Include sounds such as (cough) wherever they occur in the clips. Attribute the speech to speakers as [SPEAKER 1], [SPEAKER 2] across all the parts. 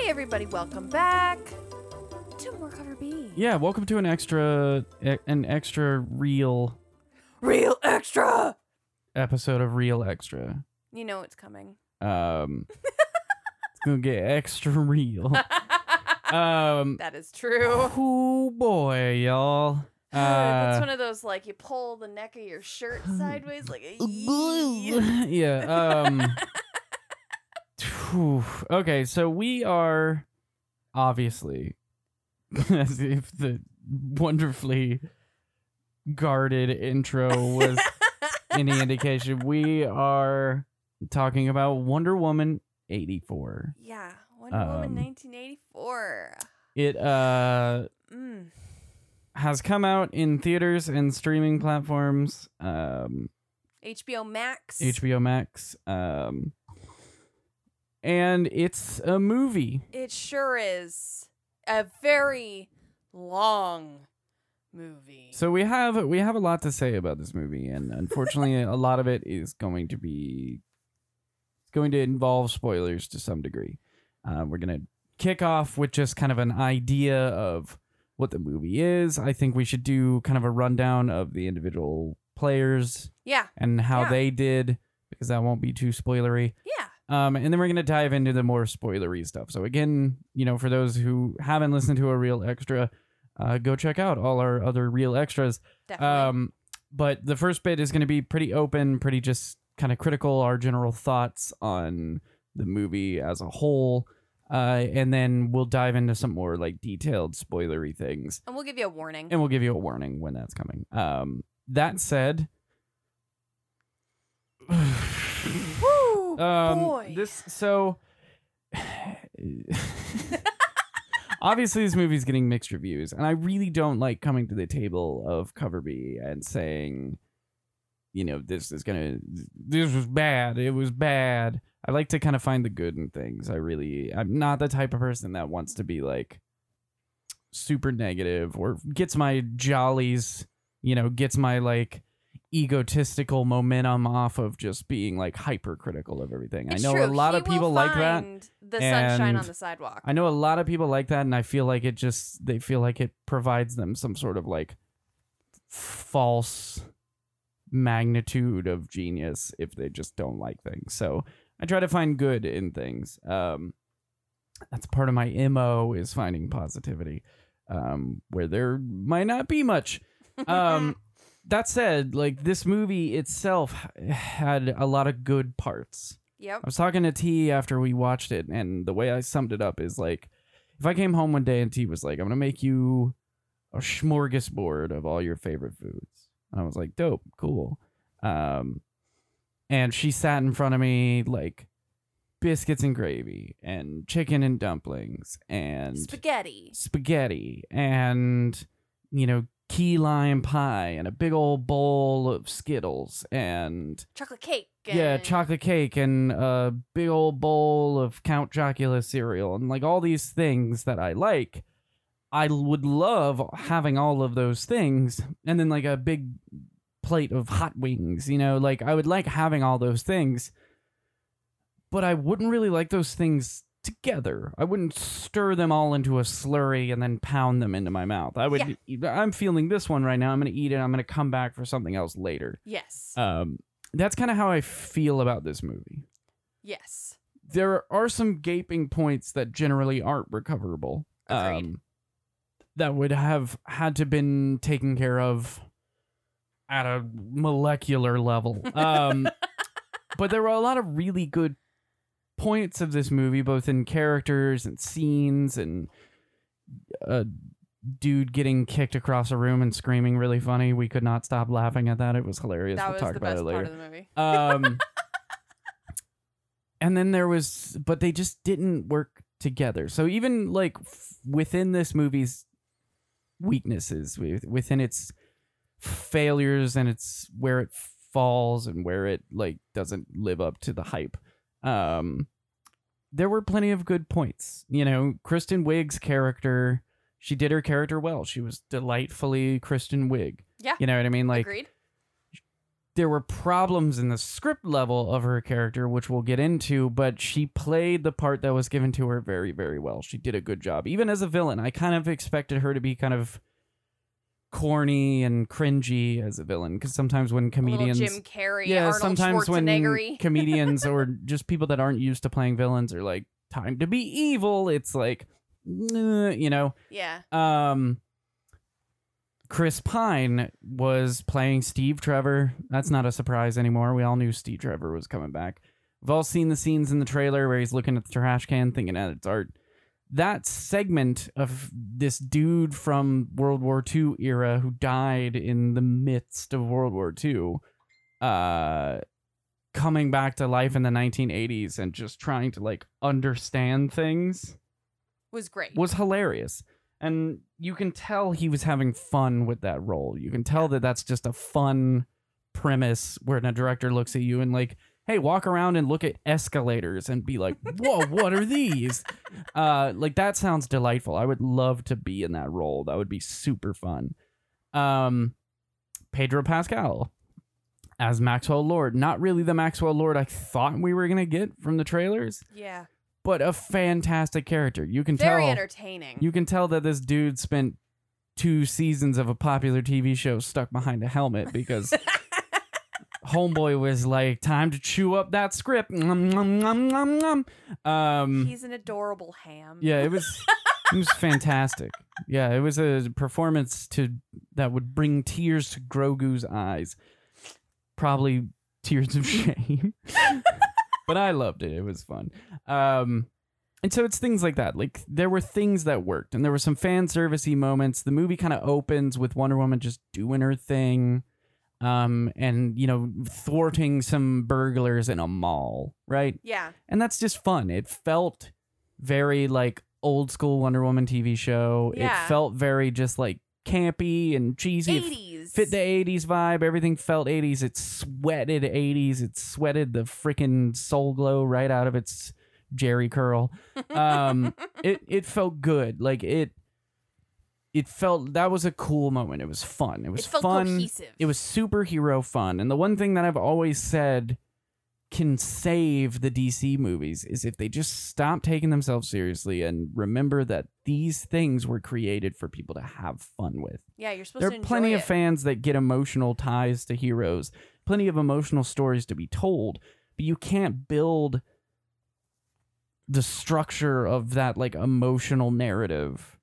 [SPEAKER 1] Hey, everybody, welcome back to More Cover B.
[SPEAKER 2] Yeah, welcome to an extra, e- an extra real
[SPEAKER 1] Real extra!
[SPEAKER 2] episode of Real Extra.
[SPEAKER 1] You know it's coming.
[SPEAKER 2] Um, (laughs) it's gonna get extra real. (laughs) Um,
[SPEAKER 1] that is true.
[SPEAKER 2] oh boy, y'all. (sighs)
[SPEAKER 1] That's
[SPEAKER 2] Uh,
[SPEAKER 1] one of those, like, you pull the neck of your shirt (gasps) sideways, like, "Yee." (laughs)
[SPEAKER 2] yeah. Um. Phew. okay, so we are obviously, (laughs) as if the wonderfully guarded intro was (laughs) any indication, we are talking about Wonder Woman eighty four.
[SPEAKER 1] yeah, Wonder
[SPEAKER 2] Um,
[SPEAKER 1] Woman 1984.
[SPEAKER 2] It uh
[SPEAKER 1] Mm.
[SPEAKER 2] has come out in theaters and streaming platforms. Um.
[SPEAKER 1] HBO Max.
[SPEAKER 2] HBO Max. Um, and it's a movie.
[SPEAKER 1] It sure is a very long movie.
[SPEAKER 2] So we have we have a lot to say about this movie, and (laughs) unfortunately, a lot of it is going to be it's going to involve spoilers to some degree. Uh, we're gonna kick off with just kind of an idea of what the movie is. I think we should do kind of a rundown of the individual players
[SPEAKER 1] yeah,
[SPEAKER 2] and how
[SPEAKER 1] Yeah.
[SPEAKER 2] they did, because that won't be too spoilery.
[SPEAKER 1] yeah.
[SPEAKER 2] Um, and then we're gonna dive into the more spoilery stuff. So again, you know, for those who haven't listened to a real extra, uh, go check out all our other real extras.
[SPEAKER 1] Definitely.
[SPEAKER 2] Um, but the first bit is gonna be pretty open, pretty just kind of critical, our general thoughts on the movie as a whole. Uh, and then we'll dive into some more like detailed spoilery things,
[SPEAKER 1] and we'll give you a warning.
[SPEAKER 2] and we'll give you a warning when that's coming. Um, that said. (sighs)
[SPEAKER 1] Woo,
[SPEAKER 2] Um,
[SPEAKER 1] boy.
[SPEAKER 2] This so (laughs) obviously this movie's getting mixed reviews, and I really don't like coming to the table of Cover B and saying, you know, this is gonna, this was bad. It was bad. I like to kind of find the good in things. I really, I'm not the type of person that wants to be like super negative or gets my jollies, you know, gets my like egotistical momentum off of just being like hypercritical of everything.
[SPEAKER 1] It's
[SPEAKER 2] I know
[SPEAKER 1] true.
[SPEAKER 2] a lot
[SPEAKER 1] He
[SPEAKER 2] of people like that.
[SPEAKER 1] The sunshine on the sidewalk.
[SPEAKER 2] I know a lot of people like that, and I feel like it just they feel like it provides them some sort of like false magnitude of genius if they just don't like things. So I try to find good in things. Um, that's part of my mo is finding positivity, um, where there might not be much. (laughs) Um, that said, like this movie itself (sighs) had a lot of good parts.
[SPEAKER 1] yep.
[SPEAKER 2] I was talking to T after we watched it, and the way I summed it up is like, if I came home one day and T was like, "I'm gonna make you a smorgasbord of all your favorite foods," and I was like, "Dope, cool," um, and she sat in front of me like biscuits and gravy and chicken and dumplings and
[SPEAKER 1] Spaghetti.
[SPEAKER 2] spaghetti and you know key lime pie and a big old bowl of Skittles and
[SPEAKER 1] Chocolate cake.
[SPEAKER 2] yeah, chocolate cake and a big old bowl of Count Chocula cereal and like all these things that I like. I would love having all of those things and then like a big plate of hot wings, you know, like I would like having all those things. But I wouldn't really like those things together. I wouldn't stir them all into a slurry and then pound them into my mouth. I would I'm feeling this one right now. I'm going to eat it. I'm going to come back for something else later
[SPEAKER 1] Yes.
[SPEAKER 2] um, that's kind of how I feel about this movie.
[SPEAKER 1] yes.
[SPEAKER 2] There are some gaping points that generally aren't recoverable.
[SPEAKER 1] Agreed.
[SPEAKER 2] Um, that would have had to been taken care of at a molecular level. (laughs) Um, but there were a lot of really good points of this movie, both in characters and scenes, and a dude getting kicked across a room and screaming really funny. We could not stop laughing at that. It was hilarious.
[SPEAKER 1] that
[SPEAKER 2] we'll
[SPEAKER 1] was
[SPEAKER 2] talk
[SPEAKER 1] the
[SPEAKER 2] about
[SPEAKER 1] best
[SPEAKER 2] it later.
[SPEAKER 1] part of the movie. (laughs)
[SPEAKER 2] Um, and then there was, but they just didn't work together. So even like f- within this movie's weaknesses, within its failures and its where it falls and where it like doesn't live up to the hype, um, there were plenty of good points. You know, Kristen Wiig's character, she did her character well. She was delightfully Kristen Wiig.
[SPEAKER 1] Yeah.
[SPEAKER 2] You know what I mean? Like
[SPEAKER 1] Agreed.
[SPEAKER 2] there were problems in the script level of her character, which we'll get into, but she played the part that was given to her very, very well. She did a good job. Even as a villain, I kind of expected her to be kind of corny and cringy as a villain. Because sometimes when comedians
[SPEAKER 1] Jim Carrey,
[SPEAKER 2] yeah
[SPEAKER 1] Arnold
[SPEAKER 2] sometimes when (laughs) comedians or (laughs) just people that aren't used to playing villains are like time to be evil. It's like you know?
[SPEAKER 1] Yeah,
[SPEAKER 2] um chris pine was playing steve trevor. That's not a surprise anymore. We all knew steve trevor was coming back. We've all seen the scenes in the trailer where he's looking at the trash can thinking that it's art that segment of this dude from World War II era who died in the midst of World War II, uh, coming back to life in the 1980s and just trying to like understand things
[SPEAKER 1] was great.
[SPEAKER 2] was hilarious. And you can tell he was having fun with that role. You can tell that that's just a fun premise where a director looks at you and like, hey, walk around and look at escalators and be like, whoa, what are these? (laughs) Uh, like that sounds delightful. I would love to be in that role. That would be super fun. Um, Pedro Pascal as Maxwell Lord. Not really the Maxwell Lord I thought we were gonna get from the trailers,
[SPEAKER 1] yeah,
[SPEAKER 2] but a fantastic character. You can
[SPEAKER 1] very
[SPEAKER 2] tell.
[SPEAKER 1] Very entertaining.
[SPEAKER 2] You can tell that this dude spent two seasons of a popular TV show stuck behind a helmet because (laughs) Homeboy was like, "Time to chew up that script." Nom, nom, nom, nom, nom. Um,
[SPEAKER 1] He's an adorable ham.
[SPEAKER 2] yeah, it was it was (laughs) fantastic. Yeah, it was a performance to that would bring tears to Grogu's eyes. Probably tears of shame. (laughs) but I loved it. It was fun. Um and so it's things like that. Like there were things that worked and there were some fan servicey moments. The movie kind of opens with Wonder Woman just doing her thing. Um and you know thwarting some burglars in a mall, right?
[SPEAKER 1] yeah,
[SPEAKER 2] and that's just fun. It felt very like old school Wonder Woman TV show.
[SPEAKER 1] Yeah.
[SPEAKER 2] It felt very just like campy and cheesy.
[SPEAKER 1] Eighties.
[SPEAKER 2] fit the 80s vibe. Everything felt 80s. It sweated 80s. It sweated the freaking Soul Glo right out of its Jheri curl. Um (laughs) it it felt good. Like it it felt that was a cool moment. It was fun. It was
[SPEAKER 1] it felt
[SPEAKER 2] fun.
[SPEAKER 1] cohesive.
[SPEAKER 2] It was superhero fun. And the one thing that I've always said can save the DC movies is if they just stop taking themselves seriously and remember that these things were created for people to have fun with.
[SPEAKER 1] yeah. You're supposed
[SPEAKER 2] There
[SPEAKER 1] to
[SPEAKER 2] There
[SPEAKER 1] are
[SPEAKER 2] plenty of fans that get emotional ties to heroes, plenty of emotional stories to be told, but you can't build the structure of that like emotional narrative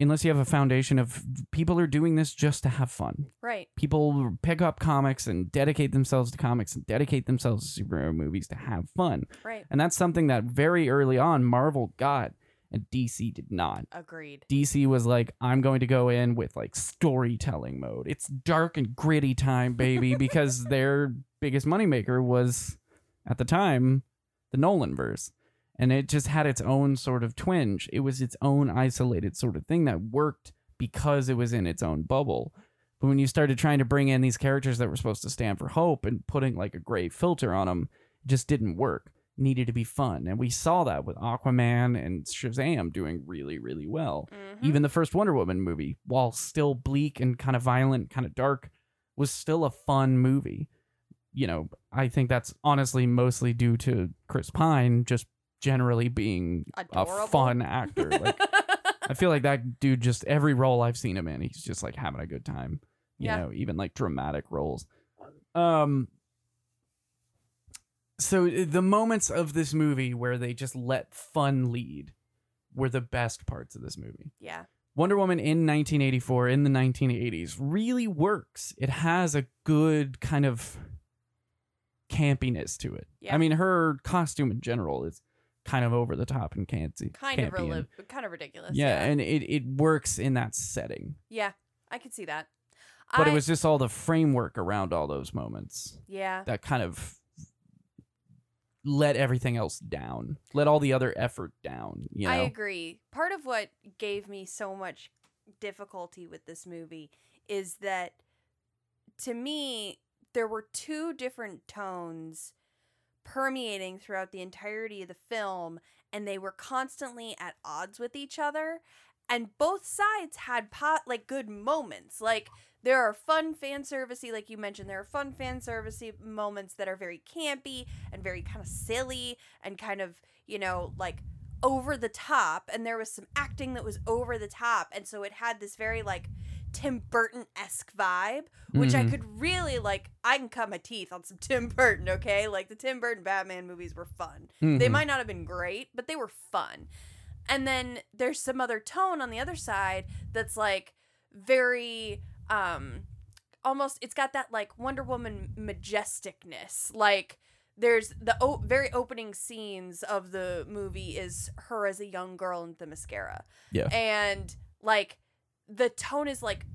[SPEAKER 2] unless you have a foundation of people are doing this just to have fun
[SPEAKER 1] right.
[SPEAKER 2] people pick up comics and dedicate themselves to comics and dedicate themselves to superhero movies to have fun.
[SPEAKER 1] Right.
[SPEAKER 2] And that's something that very early on Marvel got and DC did not.
[SPEAKER 1] Agreed.
[SPEAKER 2] DC was like, I'm going to go in with like storytelling mode. It's dark and gritty time, baby, (laughs) because their biggest moneymaker was at the time the Nolan verse. And it just had its own sort of twinge. It was its own isolated sort of thing that worked because it was in its own bubble. But when you started trying to bring in these characters that were supposed to stand for hope and putting like a gray filter on them, it just didn't work. It needed to be fun. And we saw that with Aquaman and Shazam doing really, really well.
[SPEAKER 1] Mhm.
[SPEAKER 2] Even the first Wonder Woman movie, while still bleak and kind of violent, kind of dark, was still a fun movie. You know, I think that's honestly mostly due to Chris Pine just generally being
[SPEAKER 1] Adorable.
[SPEAKER 2] a fun actor. (laughs) Like I feel like that dude just every role I've seen him in, he's just like having a good time. You
[SPEAKER 1] Yeah.
[SPEAKER 2] know, even like dramatic roles. Um so uh, the moments of this movie where they just let fun lead were the best parts of this movie.
[SPEAKER 1] yeah.
[SPEAKER 2] Wonder Woman in 1984 in the 1980s really works. It has a good kind of campiness to it.
[SPEAKER 1] Yeah.
[SPEAKER 2] I mean, her costume in general is kind of over the top and canty.
[SPEAKER 1] Kind of
[SPEAKER 2] campy and-
[SPEAKER 1] reli- kind of ridiculous.
[SPEAKER 2] yeah,
[SPEAKER 1] Yeah.
[SPEAKER 2] and it, it works in that setting.
[SPEAKER 1] yeah. I could see that.
[SPEAKER 2] But
[SPEAKER 1] I,
[SPEAKER 2] it was just all the framework around all those moments
[SPEAKER 1] yeah.
[SPEAKER 2] that kind of let everything else down, let all the other effort down. You know,
[SPEAKER 1] I agree. Part of what gave me so much difficulty with this movie is that to me, there were two different tones permeating throughout the entirety of the film, and they were constantly at odds with each other. and both sides had pot like good moments. Like there are fun fan servicey, like you mentioned, there are fun fan servicey moments that are very campy and very kind of silly and kind of, you know, like over the top. And there was some acting that was over the top. And so it had this very like Tim Burton esque vibe, which I
[SPEAKER 2] Mhm.
[SPEAKER 1] could really like. I can cut my teeth on some (laughs) Tim Burton, okay? Like the Tim Burton Batman movies were fun. They
[SPEAKER 2] Mhm.
[SPEAKER 1] might not have been great, but they were fun. And then there's some other tone on the other side that's like very um almost it's got that like Wonder Woman majesticness. Like there's the o- very opening scenes of the movie is her as a young girl in Themyscira.
[SPEAKER 2] Yeah.
[SPEAKER 1] And like the tone is like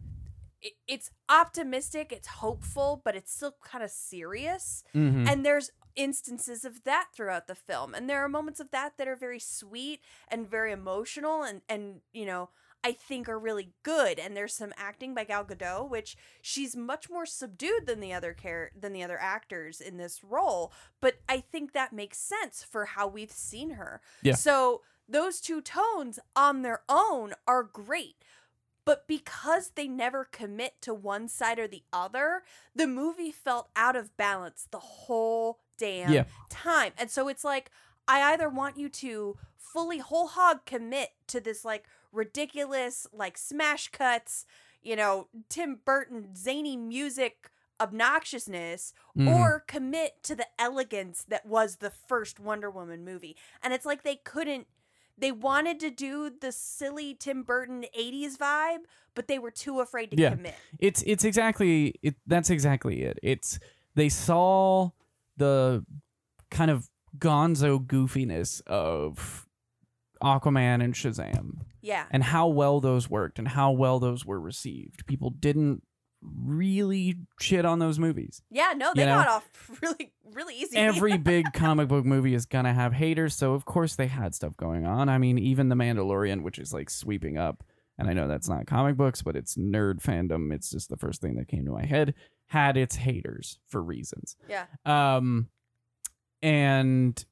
[SPEAKER 1] it's optimistic, it's hopeful, but it's still kind of serious.
[SPEAKER 2] Mhm.
[SPEAKER 1] And there's instances of that throughout the film. And there are moments of that that are very sweet and very emotional and and you know, I think are really good. And there's some acting by Gal Gadot, which she's much more subdued than the other care than the other actors in this role. But I think that makes sense for how we've seen her.
[SPEAKER 2] Yeah.
[SPEAKER 1] So those two tones on their own are great. But because they never commit to one side or the other, the movie felt out of balance the whole damn
[SPEAKER 2] Yeah.
[SPEAKER 1] time. And so it's like, I either want you to fully whole hog commit to this like ridiculous, like smash cuts, you know, Tim Burton zany music obnoxiousness,
[SPEAKER 2] Mhm.
[SPEAKER 1] or commit to the elegance that was the first Wonder Woman movie. And it's like they couldn't they wanted to do the silly Tim Burton 80s vibe, but they were too afraid to
[SPEAKER 2] Yeah.
[SPEAKER 1] commit.
[SPEAKER 2] it's it's exactly it that's exactly it it's they saw the kind of gonzo goofiness of aquaman and shazam
[SPEAKER 1] Yeah.
[SPEAKER 2] and how well those worked and how well those were received people didn't really shit on those movies
[SPEAKER 1] Yeah, no, they
[SPEAKER 2] You know?
[SPEAKER 1] got off (laughs) really really easy.
[SPEAKER 2] every (laughs) big comic book movie is gonna have haters so of course they had stuff going on i mean even the mandalorian which is like sweeping up and i know that's not comic books but it's nerd fandom it's just the first thing that came to my head had its haters for reasons
[SPEAKER 1] yeah.
[SPEAKER 2] um and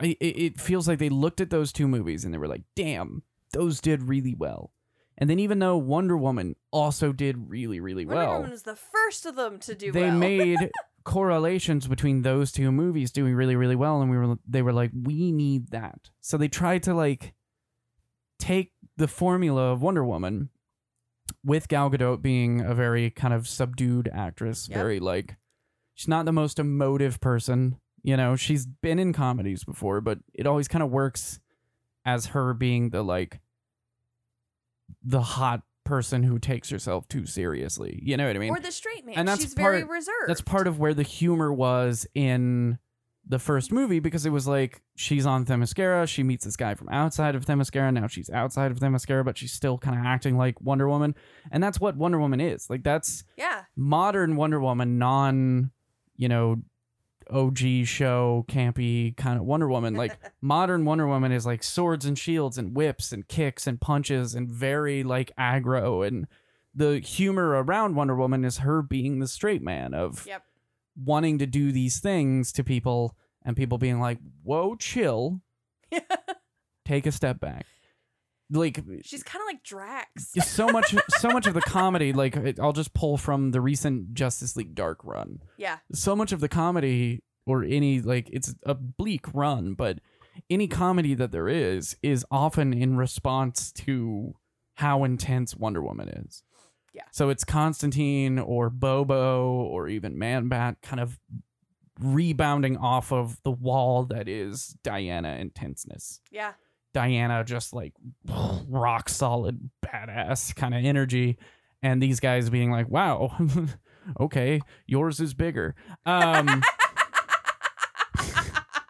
[SPEAKER 2] it, it feels like they looked at those two movies and they were like damn those did really well and then even though wonder woman also did really really
[SPEAKER 1] Wonder
[SPEAKER 2] well
[SPEAKER 1] Woman was the first of them to do
[SPEAKER 2] they
[SPEAKER 1] well. (laughs)
[SPEAKER 2] made correlations between those two movies doing really really well and we were they were like we need that so they tried to like take the formula of Wonder Woman with Gal Gadot being a very kind of subdued actress
[SPEAKER 1] Yep.
[SPEAKER 2] very like she's not the most emotive person you know she's been in comedies before but it always kind of works as her being the like the hot person who takes herself too seriously you know what i mean
[SPEAKER 1] or the straight man.
[SPEAKER 2] and that's
[SPEAKER 1] She's very
[SPEAKER 2] part-
[SPEAKER 1] reserved.
[SPEAKER 2] that's part of where the humor was in the first movie because it was like she's on Themyscira, she meets this guy from outside of Themyscira, now she's outside of Themyscira, but she's still kind of acting like Wonder Woman, and that's what Wonder Woman is. Like that's
[SPEAKER 1] Yeah.
[SPEAKER 2] modern Wonder Woman, non, you know, OG show campy kind of Wonder Woman. Like (laughs) modern Wonder Woman is like swords and shields and whips and kicks and punches and very like aggro and the humor around Wonder Woman is her being the straight man of
[SPEAKER 1] Yep.
[SPEAKER 2] wanting to do these things to people and people being like, "Whoa, chill, (laughs) take a step back." Like
[SPEAKER 1] She's kind of like Drax.
[SPEAKER 2] so much so much of the comedy like it- I'll just pull from the recent Justice League Dark run.
[SPEAKER 1] Yeah.
[SPEAKER 2] So much of the comedy or any like it's a bleak run, but any comedy that there is is often in response to how intense Wonder Woman is.
[SPEAKER 1] Yeah.
[SPEAKER 2] So it's Constantine or Bobo or even Man Bat kind of rebounding off of the wall that is Diana intenseness.
[SPEAKER 1] Yeah.
[SPEAKER 2] Diana just like rock solid badass kind of energy and these guys being like wow (laughs) okay yours is bigger. Um (laughs)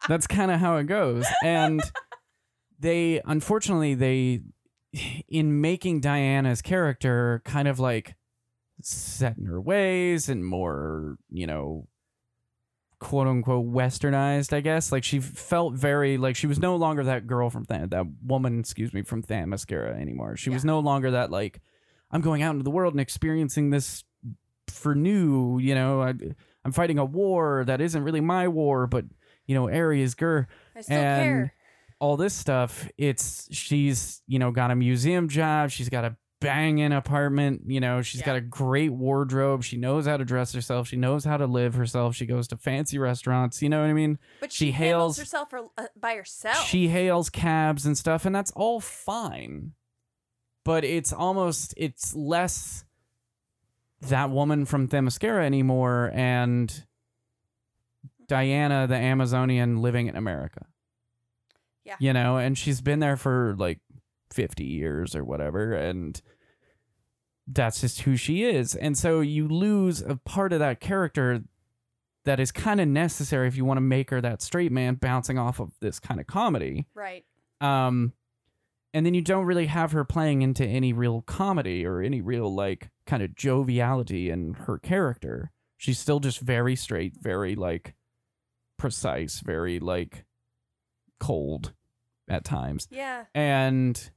[SPEAKER 2] that's kind of how it goes and they unfortunately they in making Diana's character kind of like set in her ways and more you know quote unquote westernized, I guess. Like she felt very like she was no longer that girl from Th- that woman, excuse me, from Themyscira anymore. She was no longer that like I'm going out into the world and experiencing this for new. You know, I, I'm fighting a war that isn't really my war, but you know, Ares Gur And-
[SPEAKER 1] care.
[SPEAKER 2] all this stuff, it's she's, you know, got a museum job, she's got a banging apartment, you know, she's
[SPEAKER 1] Yeah.
[SPEAKER 2] got a great wardrobe, she knows how to dress herself, she knows how to live herself, she goes to fancy restaurants, you know what I mean?
[SPEAKER 1] But
[SPEAKER 2] She
[SPEAKER 1] she,
[SPEAKER 2] hails-
[SPEAKER 1] herself for, uh, by herself.
[SPEAKER 2] She hails cabs and stuff, and that's all fine. But it's almost it's less that woman from Themyscira anymore and Diana, the Amazonian living in America.
[SPEAKER 1] Yeah.
[SPEAKER 2] You know, and she's been there for like 50 years or whatever, and that's just who she is. And so you lose a part of that character that is kind of necessary if you want to make her that straight man bouncing off of this kind of comedy.
[SPEAKER 1] right.
[SPEAKER 2] Um, and then you don't really have her playing into any real comedy or any real like kind of joviality in her character. She's still just very straight, very like precise, very like cold at times.
[SPEAKER 1] Yeah.
[SPEAKER 2] And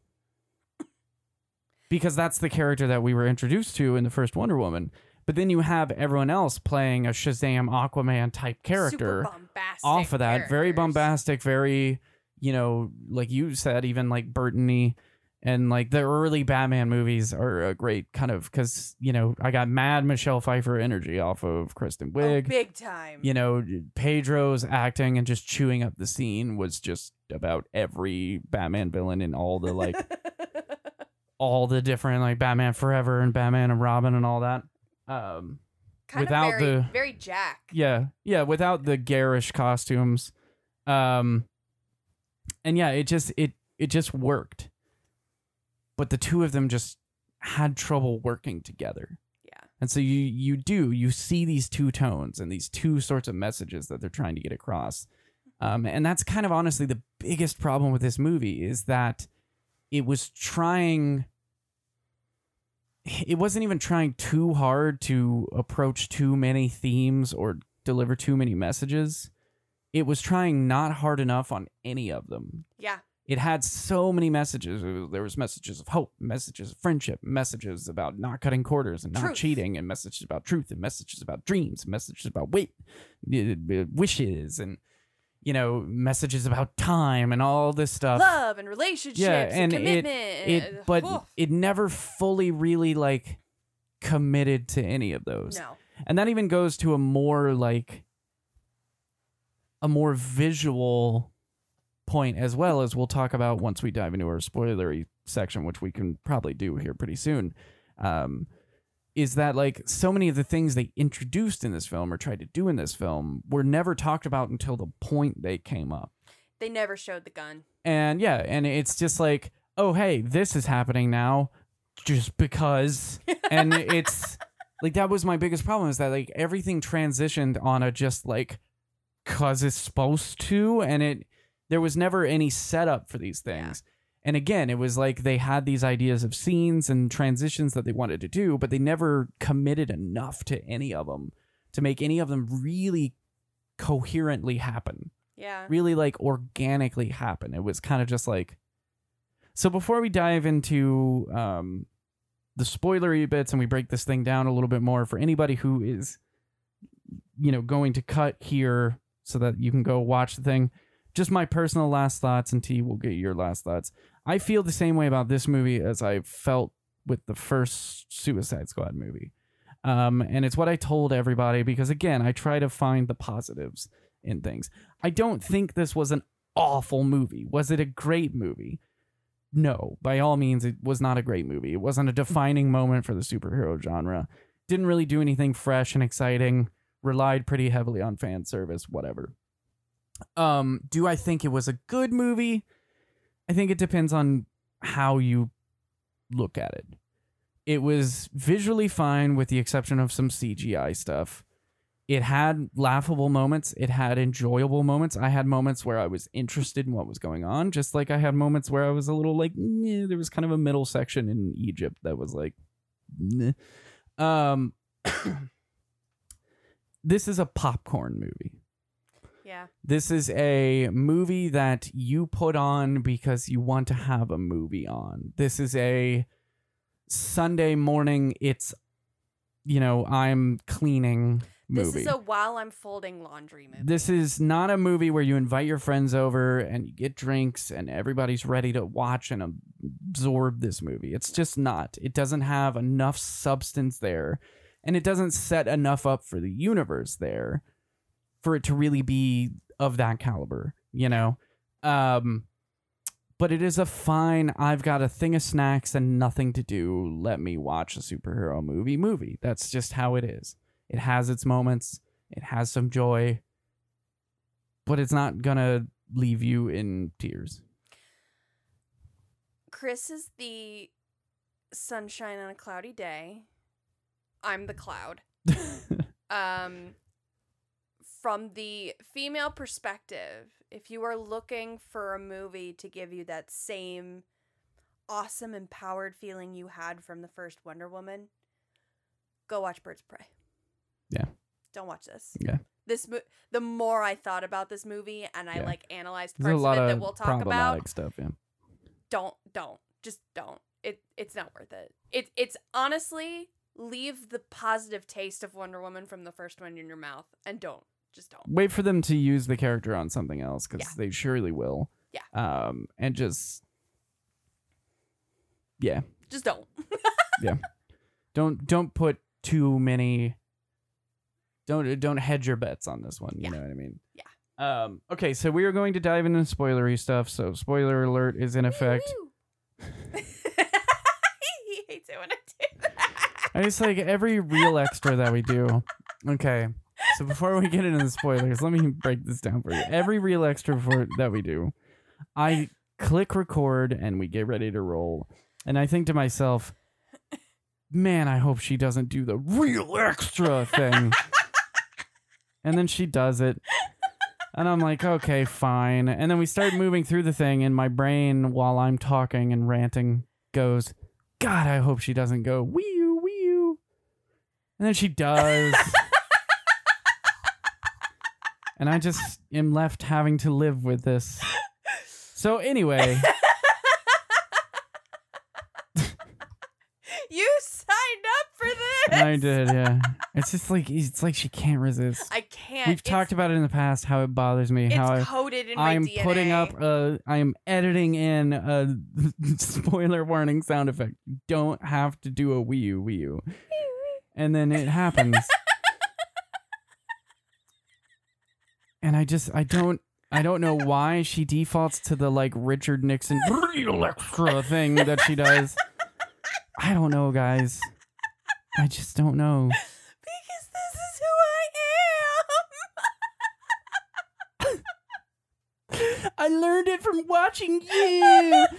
[SPEAKER 2] because that's the character that we were introduced to in the first Wonder Woman. But then you have everyone else playing a Shazam Aquaman type character
[SPEAKER 1] Super bombastic
[SPEAKER 2] off of that. Very bombastic, very, you know, like you said, even like Burtony and like the early Batman movies are a great kind of because, you know, I got mad Michelle Pfeiffer energy off of Kristen
[SPEAKER 1] Oh, big time.
[SPEAKER 2] you know, Pedro's acting and just chewing up the scene was just about every Batman villain in all the like (laughs) all the different like Batman Forever and Batman and Robin and all that. Um
[SPEAKER 1] kind
[SPEAKER 2] without
[SPEAKER 1] of very,
[SPEAKER 2] the-
[SPEAKER 1] very Jack.
[SPEAKER 2] yeah, yeah, without the garish costumes. Um and yeah, it just it it just worked. But the two of them just had trouble working together.
[SPEAKER 1] Yeah.
[SPEAKER 2] And so you you do you see these two tones and these two sorts of messages that they're trying to get across. Um, and that's kind of honestly the biggest problem with this movie is that it was trying it wasn't even trying too hard to approach too many themes or deliver too many messages. It was trying not hard enough on any of them
[SPEAKER 1] Yeah.
[SPEAKER 2] it had so many messages. Was- There was messages of hope, messages of friendship, messages about not cutting quarters and not
[SPEAKER 1] Truth.
[SPEAKER 2] cheating, and messages about truth, and messages about dreams, messages about wait, uh, uh, wishes, and you know, messages about time and all this stuff.
[SPEAKER 1] Love and relationships
[SPEAKER 2] yeah, and
[SPEAKER 1] and,
[SPEAKER 2] it it but
[SPEAKER 1] Oof.
[SPEAKER 2] it never fully really like committed to any of those.
[SPEAKER 1] no.
[SPEAKER 2] And that even goes to a more like a more visual point as well as we'll talk about once we dive into our spoilery section, which we can probably do here pretty soon. Um, is that like so many of the things they introduced in this film or tried to do in this film were never talked about until the point they came up.
[SPEAKER 1] They never showed the gun.
[SPEAKER 2] And yeah, and it's just like, oh hey, this is happening now just because (laughs) and it's like that was my biggest problem is that like everything transitioned on a just like cuz it's supposed to and it there was never any setup for these things. And again, it was like they had these ideas of scenes and transitions that they wanted to do, but they never committed enough to any of them to make any of them really coherently happen
[SPEAKER 1] Yeah.
[SPEAKER 2] really like organically happen. It was kind of just like so before we dive into um the spoilery bits and we break this thing down a little bit more for anybody who is you know going to cut here so that you can go watch the thing just my personal last thoughts and T will get your last thoughts. I feel the same way about this movie as I felt with the first Suicide Squad movie. Um, and it's what I told everybody because again, I try to find the positives in things. I don't think this was an awful movie. Was it a great movie? No, by all means, it was not a great movie. It wasn't a defining moment for the superhero genre. Didn't really do anything fresh and exciting. Relied pretty heavily on fan service, whatever. Um, do I think it was a good movie? I think it depends on how you look at it. It was visually fine with the exception of some CGI stuff it had laughable moments it had enjoyable moments i had moments where i was interested in what was going on just like i had moments where i was a little like there was kind of a middle section in egypt that was like "Meh." um (coughs) this is a popcorn movie
[SPEAKER 1] Yeah.
[SPEAKER 2] this is a movie that you put on because you want to have a movie on. This is a Sunday morning, it's, you know, I'm cleaning. movie.
[SPEAKER 1] This is a while I'm folding laundry movie.
[SPEAKER 2] This is not a movie where you invite your friends over and you get drinks and everybody's ready to watch and absorb this movie. It's just not. It doesn't have enough substance there and it doesn't set enough up for the universe there for it to really be of that caliber, you know? Um but it is a fine I've got a thing of snacks and nothing to do. Let me watch a superhero movie movie. That's just how it is. It has its moments. It has some joy, but it's not gonna leave you in tears.
[SPEAKER 1] Chris is the sunshine on a cloudy day. I'm the cloud. (laughs) Um, from the female perspective, if you are looking for a movie to give you that same awesome, empowered feeling you had from the first Wonder Woman, go watch Birds of Prey.
[SPEAKER 2] Yeah.
[SPEAKER 1] Don't watch this.
[SPEAKER 2] Yeah.
[SPEAKER 1] This mo- the more I thought about this movie and I
[SPEAKER 2] Yeah.
[SPEAKER 1] like analyzed parts of it that we'll talk about,
[SPEAKER 2] stuff. Yeah.
[SPEAKER 1] don't don't just don't it it's not worth it it it's honestly leave the positive taste of wonder woman from the first one in your mouth and don't just don't
[SPEAKER 2] Wait for them to use the character on something else because
[SPEAKER 1] Yeah.
[SPEAKER 2] they surely will.
[SPEAKER 1] Yeah.
[SPEAKER 2] Um, and just yeah,
[SPEAKER 1] just don't (laughs) yeah.
[SPEAKER 2] don't don't put too many. Don't don't hedge your bets on this one. You
[SPEAKER 1] Yeah.
[SPEAKER 2] know what I mean?
[SPEAKER 1] Yeah.
[SPEAKER 2] Um. Okay, so we are going to dive into spoilery stuff. So spoiler alert is in effect. (laughs) (laughs)
[SPEAKER 1] He hates it when i do that
[SPEAKER 2] And it's like every real extra that we do. Okay. So before we get into the spoilers, let me break this down for you. Every real extra that we do, I click record and we get ready to roll. And I think to myself, man, I hope she doesn't do the real extra thing. and then she does it. And I'm like, okay, fine. And then we start moving through the thing, and my brain, while I'm talking and ranting, goes, God, I hope she doesn't go wee you, wee you. And then she does. And I just am left having to live with this. So anyway, (laughs)
[SPEAKER 1] you signed up for this
[SPEAKER 2] I did, yeah. It's just like it's like she can't resist.
[SPEAKER 1] i can't
[SPEAKER 2] We've
[SPEAKER 1] It's-
[SPEAKER 2] talked about it in the past how it bothers me
[SPEAKER 1] it's
[SPEAKER 2] how I,
[SPEAKER 1] coded in my
[SPEAKER 2] I'm
[SPEAKER 1] DNA.
[SPEAKER 2] putting up uh I am editing in a (laughs) spoiler warning sound effect. Don't have to do a wee you wee. And then it happens. (laughs) and I just I don't I don't know why she defaults to the like Richard Nixon real extra thing that she does. I don't know, guys. I just don't know.
[SPEAKER 1] I
[SPEAKER 2] learned it from watching you. (laughs)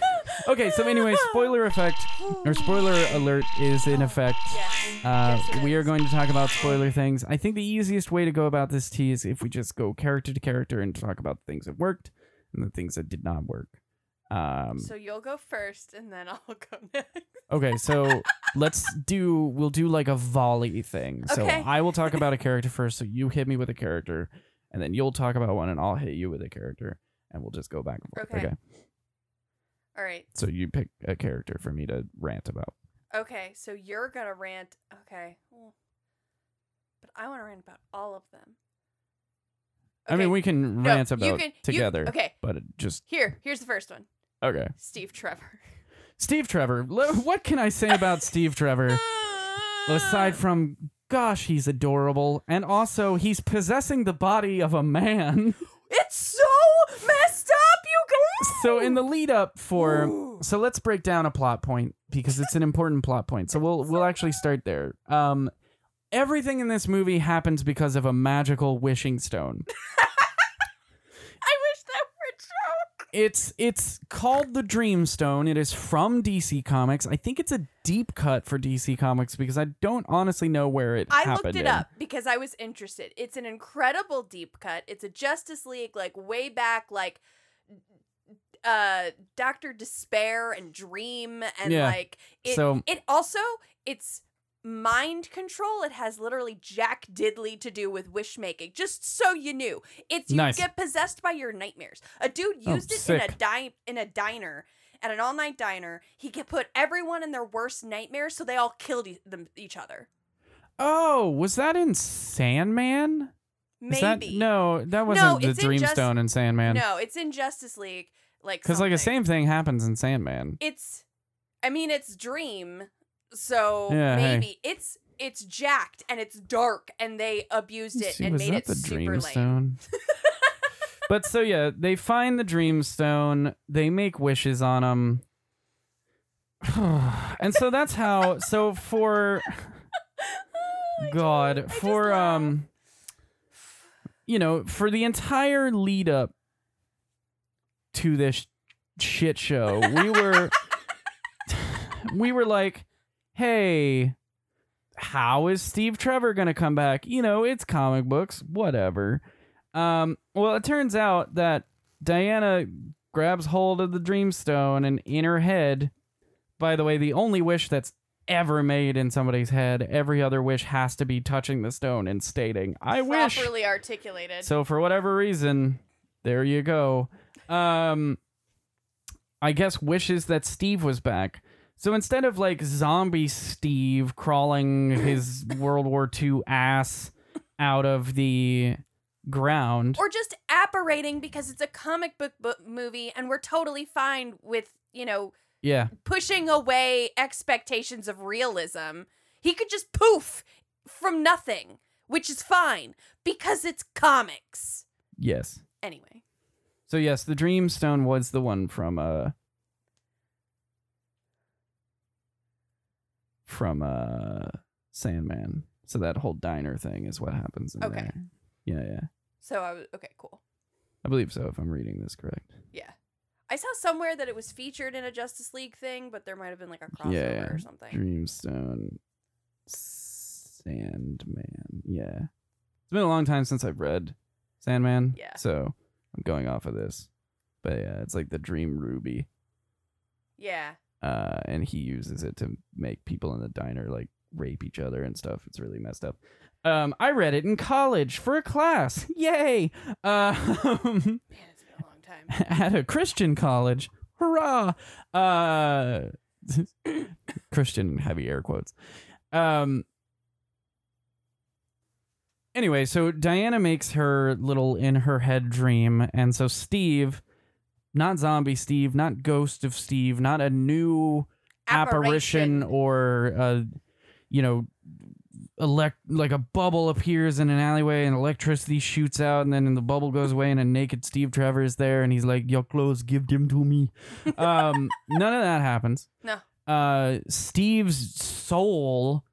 [SPEAKER 2] Okay, so anyway, spoiler effect or spoiler alert is in effect.
[SPEAKER 1] Yes.
[SPEAKER 2] Uh,
[SPEAKER 1] Yes, it
[SPEAKER 2] we are going to talk about spoiler things. I think the easiest way to go about this tea is if we just go character to character and talk about the things that worked and the things that did not work. Um,
[SPEAKER 1] So you'll go first, and then (laughs) I'll go next.
[SPEAKER 2] okay, so (laughs) let's do. We'll do like a volley thing. So
[SPEAKER 1] Okay.
[SPEAKER 2] I will talk about a character first. So you hit me with a character, and then you'll talk about one, and I'll hit you with a character, and we'll just go back and forth.
[SPEAKER 1] Okay.
[SPEAKER 2] okay.
[SPEAKER 1] All right.
[SPEAKER 2] So you pick a character for me to rant about.
[SPEAKER 1] Okay. So you're gonna rant. Okay. Well, but I want to rant about all of them.
[SPEAKER 2] I mean, we can
[SPEAKER 1] no,
[SPEAKER 2] rant
[SPEAKER 1] you
[SPEAKER 2] about
[SPEAKER 1] can- you-
[SPEAKER 2] together,
[SPEAKER 1] okay.
[SPEAKER 2] but just
[SPEAKER 1] Here. Here's the first one.
[SPEAKER 2] okay.
[SPEAKER 1] Steve Trevor. (laughs)
[SPEAKER 2] Steve Trevor. What can I say about Steve Trevor (laughs) aside from gosh, he's adorable, and also he's possessing the body of a man.
[SPEAKER 1] It's so messed up, you guys.
[SPEAKER 2] So in the (gasps) lead up for
[SPEAKER 1] Ooh.
[SPEAKER 2] so let's break down a plot point because it's an important plot point. So we'll we'll actually start there. Um everything in this movie happens because of a magical wishing stone. (laughs)
[SPEAKER 1] I wish that were a joke.
[SPEAKER 2] It's it's called the Dreamstone. It is from DC Comics. I think it's a deep cut for DC Comics because I don't honestly know where it
[SPEAKER 1] I looked it
[SPEAKER 2] in.
[SPEAKER 1] up because I was interested. It's an incredible deep cut. It's a Justice League like way back like uh Doctor Despair and Dream and
[SPEAKER 2] Yeah.
[SPEAKER 1] like it
[SPEAKER 2] So-
[SPEAKER 1] it also it's mind control. It has literally Jack Diddley to do with wish making. Just so you knew. It's you
[SPEAKER 2] Nice.
[SPEAKER 1] get possessed by your nightmares. A dude
[SPEAKER 2] Oh,
[SPEAKER 1] used it in a
[SPEAKER 2] sick.
[SPEAKER 1] di- in a diner at an all night diner. He could put everyone in their worst nightmares so they all killed e- them each other.
[SPEAKER 2] Oh, was that in Sandman?
[SPEAKER 1] Maybe.
[SPEAKER 2] That no? That wasn't the
[SPEAKER 1] it's in Just-
[SPEAKER 2] Dreamstone in Sandman.
[SPEAKER 1] No, it's in Justice League. Like
[SPEAKER 2] because like the same thing happens in Sandman.
[SPEAKER 1] It's, I mean, it's Dream, so
[SPEAKER 2] Yeah, hey.
[SPEAKER 1] maybe it's it's jacked and it's dark, and they abused it
[SPEAKER 2] See,
[SPEAKER 1] and
[SPEAKER 2] was
[SPEAKER 1] made it
[SPEAKER 2] the
[SPEAKER 1] super lame.
[SPEAKER 2] Dreamstone? (laughs) but so yeah, they find the Dreamstone. They make wishes on him. (sighs) and so that's how. So for (laughs)
[SPEAKER 1] I
[SPEAKER 2] God,
[SPEAKER 1] just- I just
[SPEAKER 2] for um, you know, for the entire lead up to this shit show, we were (laughs) we were like, "Hey, how is Steve Trevor going to come back? You know, it's comic books, whatever." Um, well, it turns out that Diana grabs hold of the Dreamstone and in her head, by the way, the only wish that's ever made in somebody's head, every other wish has to be touching the stone and stating, "I wish."
[SPEAKER 1] properly articulated.
[SPEAKER 2] So for whatever reason, there you go. Um I guess wishes that Steve was back. So instead of like zombie Steve crawling his (laughs) World War II ass out of the ground.
[SPEAKER 1] or just apparating because it's a comic book bo- movie, and we're totally fine with you know
[SPEAKER 2] yeah.
[SPEAKER 1] pushing away expectations of realism. He could just poof from nothing, which is fine because it's comics.
[SPEAKER 2] Yes.
[SPEAKER 1] Anyway,
[SPEAKER 2] So yes, the Dreamstone was the one from uh from uh Sandman. So that whole diner thing is what happens in
[SPEAKER 1] Okay.
[SPEAKER 2] there. Yeah, yeah.
[SPEAKER 1] so I was okay, cool.
[SPEAKER 2] I believe so if I'm reading this correct.
[SPEAKER 1] Yeah. I saw somewhere that it was featured in a Justice League thing, but there might have been like a crossover
[SPEAKER 2] Yeah, yeah.
[SPEAKER 1] or something.
[SPEAKER 2] Dreamstone Sandman. Yeah. It's been a long time since I've read Sandman.
[SPEAKER 1] Yeah.
[SPEAKER 2] So I'm going off of this. But yeah, it's like the Dream Ruby.
[SPEAKER 1] Yeah.
[SPEAKER 2] Uh, and he uses it to make people in the diner like rape each other and stuff. It's really messed up. Um, I read it in college for a class. (laughs) Yay! Uh, (laughs)
[SPEAKER 1] Man, it's been a long time. (laughs)
[SPEAKER 2] at a Christian college. Hurrah! Uh, Christian heavy air quotes. Um. Anyway, so Diana makes her little in her head dream, and so Steve, not zombie Steve, not ghost of Steve, not a new apparition, or uh, you know, elect like a bubble appears in an alleyway and electricity shoots out and then the bubble goes away and a naked Steve Trevor is there and he's like, "Your clothes, give them to me." (laughs) Um, none of that happens.
[SPEAKER 1] No.
[SPEAKER 2] Uh, Steve's soul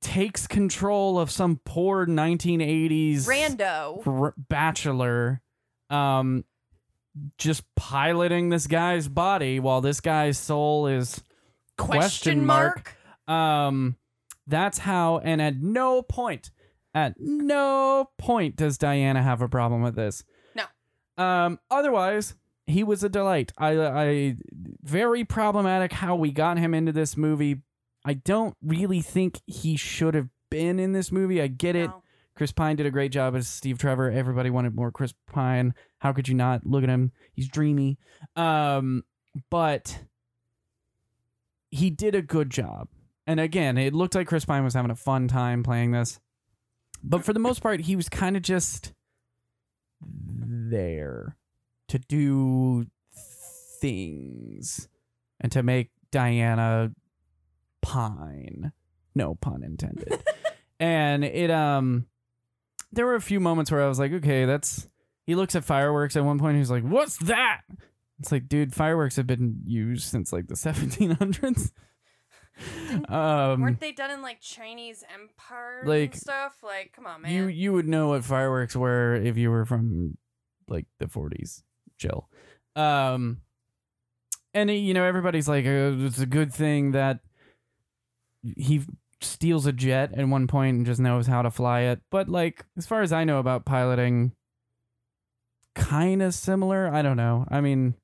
[SPEAKER 2] takes control of some poor 1980s
[SPEAKER 1] Rando.
[SPEAKER 2] r- bachelor um just piloting this guy's body while this guy's soul is question mark um that's how and at no point at no point does diana have a problem with this
[SPEAKER 1] No.
[SPEAKER 2] um otherwise he was a delight i i very problematic how we got him into this movie i don't really think he should have been in this movie i get it Chris Pine did a great job as Steve Trevor. Everybody wanted more Chris Pine. How could you not? Look at him. He's dreamy. Um, but he did a good job. And again, it looked like Chris Pine was having a fun time playing this. But for the most part, he was kind of just there to do things and to make Diana pine. No pun intended. (laughs) and it um there were a few moments where I was like, okay, that's he looks at fireworks at one point he's like, What's that? It's like, dude, fireworks have been used since like the seventeen hundreds. (laughs) um
[SPEAKER 1] Weren't they done in like Chinese empire
[SPEAKER 2] Like,
[SPEAKER 1] and stuff? Like, come on, man.
[SPEAKER 2] you you would know what fireworks were if you were from like the 40s chill um and you know everybody's like uh, it's a good thing that he steals a jet at one point and just knows how to fly it but like as far as i know about piloting kind of similar i don't know i mean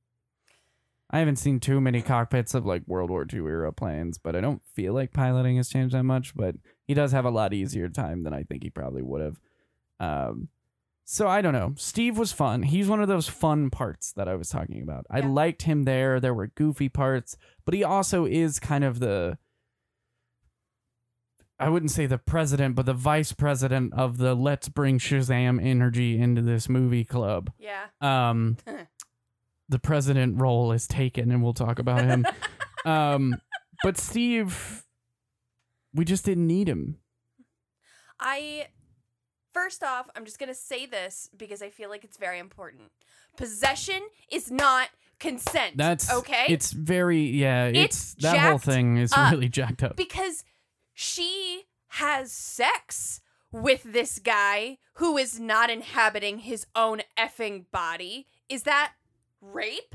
[SPEAKER 2] i haven't seen too many cockpits of like world war ii era planes but i don't feel like piloting has changed that much but he does have a lot easier time than I think he probably would have. Um, so I don't know. Steve was fun. He's one of those fun parts that I was talking about. I liked him there. There were goofy parts, but he also is kind of the I wouldn't say the president, but the vice president of the Let's Bring Shazam energy into this movie club.
[SPEAKER 1] Yeah.
[SPEAKER 2] Um, (laughs) the president role is taken, and we'll talk about him. (laughs) um, but Steve, we just didn't need him.
[SPEAKER 1] I first off, I'm just gonna say this because I feel like it's very important. Possession is not consent.
[SPEAKER 2] That's
[SPEAKER 1] okay.
[SPEAKER 2] It's very yeah. It's,
[SPEAKER 1] It's
[SPEAKER 2] that whole thing is really (laughs) jacked up.
[SPEAKER 1] because she has sex with this guy who is not inhabiting his own effing body. Is that rape?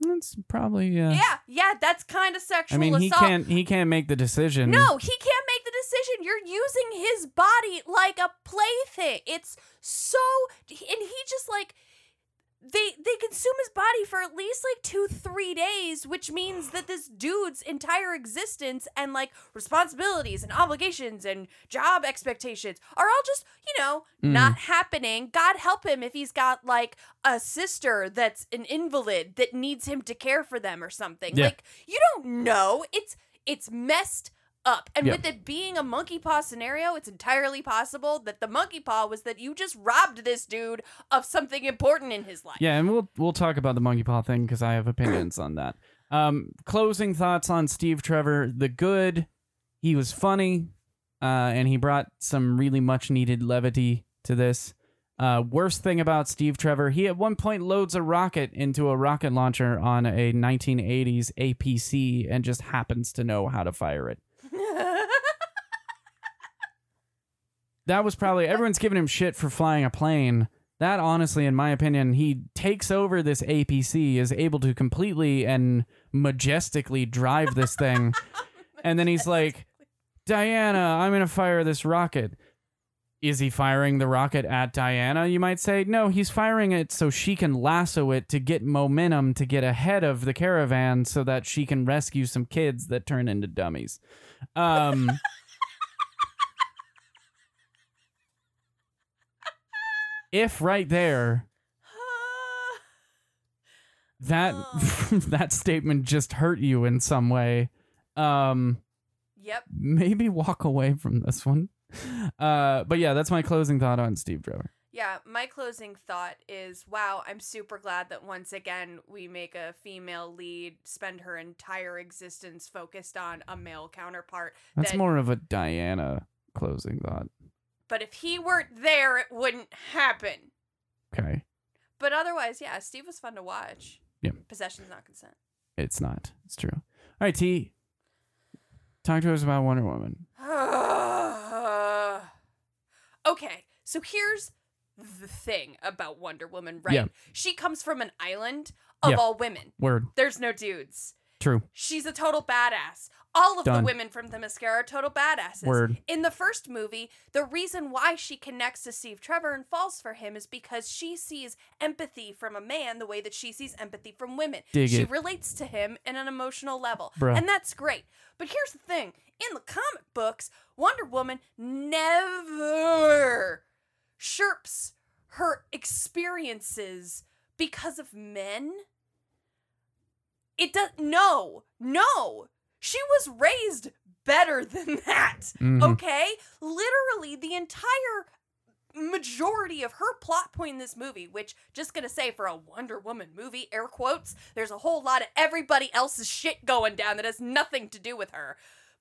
[SPEAKER 2] That's probably yeah.
[SPEAKER 1] Yeah, yeah, that's kind of sexual
[SPEAKER 2] I mean, he
[SPEAKER 1] assault.
[SPEAKER 2] can't he can't make the decision.
[SPEAKER 1] No, he can't make the decision. You're using his body like a plaything. It's so and he just like they they consume his body for at least like 2-3 days, which means that this dude's entire existence and like responsibilities and obligations and job expectations are all just, you know,
[SPEAKER 2] Mm.
[SPEAKER 1] not happening. God help him if he's got like a sister that's an invalid that needs him to care for them or something.
[SPEAKER 2] Yeah.
[SPEAKER 1] Like you don't know. It's it's messed up. And
[SPEAKER 2] Yeah.
[SPEAKER 1] with it being a monkey paw scenario, it's entirely possible that the monkey paw was that you just robbed this dude of something important in his life.
[SPEAKER 2] Yeah, and we'll we'll talk about the monkey paw thing because I have opinions on that. Um, closing thoughts on Steve Trevor. The good, he was funny, uh, and he brought some really much needed levity to this. Uh, worst thing about Steve Trevor, he at one point loads a rocket into a rocket launcher on a 1980s APC and just happens to know how to fire it. That was probably everyone's giving him shit for flying a plane. That honestly, in my opinion, he takes over this APC, is able to completely and majestically drive this thing, (laughs) and then he's like, "Diana, I'm gonna fire this rocket." Is he firing the rocket at Diana? You might say no. He's firing it so she can lasso it to get momentum to get ahead of the caravan, so that she can rescue some kids that turn into dummies. Um. (laughs) if right there (sighs) that (laughs) that statement just hurt you in some way um
[SPEAKER 1] yep.
[SPEAKER 2] maybe walk away from this one (laughs) uh but yeah that's my closing thought on steve trevor
[SPEAKER 1] Yeah, my closing thought is wow, I'm super glad that once again we make a female lead spend her entire existence focused on a male counterpart.
[SPEAKER 2] that's
[SPEAKER 1] that,
[SPEAKER 2] more of a diana closing thought
[SPEAKER 1] But if he weren't there, it wouldn't happen.
[SPEAKER 2] okay
[SPEAKER 1] But otherwise, yeah, Steve was fun to watch.
[SPEAKER 2] Yeah.
[SPEAKER 1] Possession's not consent.
[SPEAKER 2] it's not it's true all right t talk to us about wonder woman (sighs)
[SPEAKER 1] okay, so here's the thing about Wonder Woman, right?
[SPEAKER 2] Yeah.
[SPEAKER 1] She comes from an island of
[SPEAKER 2] Yeah.
[SPEAKER 1] all women.
[SPEAKER 2] word
[SPEAKER 1] There's no dudes.
[SPEAKER 2] true
[SPEAKER 1] She's a total badass. All of
[SPEAKER 2] Done.
[SPEAKER 1] the women from Themyscira are total badasses.
[SPEAKER 2] Word.
[SPEAKER 1] In the first movie, the reason why she connects to Steve Trevor and falls for him is because she sees empathy from a man the way that she sees empathy from women.
[SPEAKER 2] Dig
[SPEAKER 1] she
[SPEAKER 2] it.
[SPEAKER 1] relates to him in an emotional level.
[SPEAKER 2] Bruh.
[SPEAKER 1] And that's great. But here's the thing in the comic books, Wonder Woman never chirps her experiences because of men. It does no, no. She was raised better (laughs) than that.
[SPEAKER 2] Mhm.
[SPEAKER 1] Okay? Literally the entire majority of her plot point in this movie, which just gonna say for a Wonder Woman movie, air quotes, there's a whole lot of everybody else's shit going down that has nothing to do with her.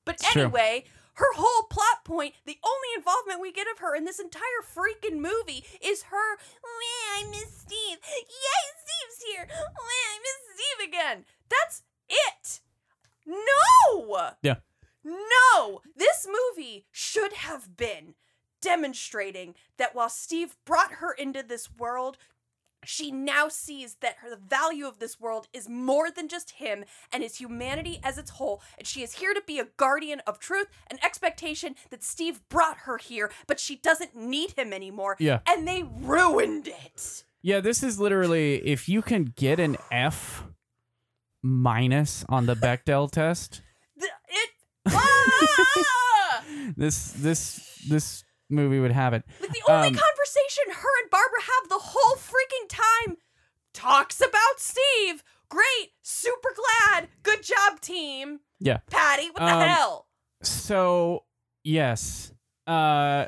[SPEAKER 1] But
[SPEAKER 2] It's true.
[SPEAKER 1] anyway, her whole plot point, the only involvement we get of her in this entire freaking movie is her, "Meh, I miss Steve. Yay, Steve's here. I miss Steve again. That's it. No!
[SPEAKER 2] Yeah.
[SPEAKER 1] No! This movie should have been demonstrating that while Steve brought her into this world, she now sees that her the value of this world is more than just him and his humanity as its whole and she is here to be a guardian of truth and expectation that Steve brought her here but she doesn't need him anymore
[SPEAKER 2] Yeah.
[SPEAKER 1] and they ruined it
[SPEAKER 2] Yeah, this is literally if you can get an F minus on the Bechdel (laughs) test,
[SPEAKER 1] it Ah! (laughs)
[SPEAKER 2] this this this movie would have it.
[SPEAKER 1] like the only
[SPEAKER 2] Um,
[SPEAKER 1] conversation her and Barbara have the whole freaking time talks about Steve great super glad good job team
[SPEAKER 2] Yeah.
[SPEAKER 1] Patty what the
[SPEAKER 2] Um,
[SPEAKER 1] hell
[SPEAKER 2] So Yes. Uh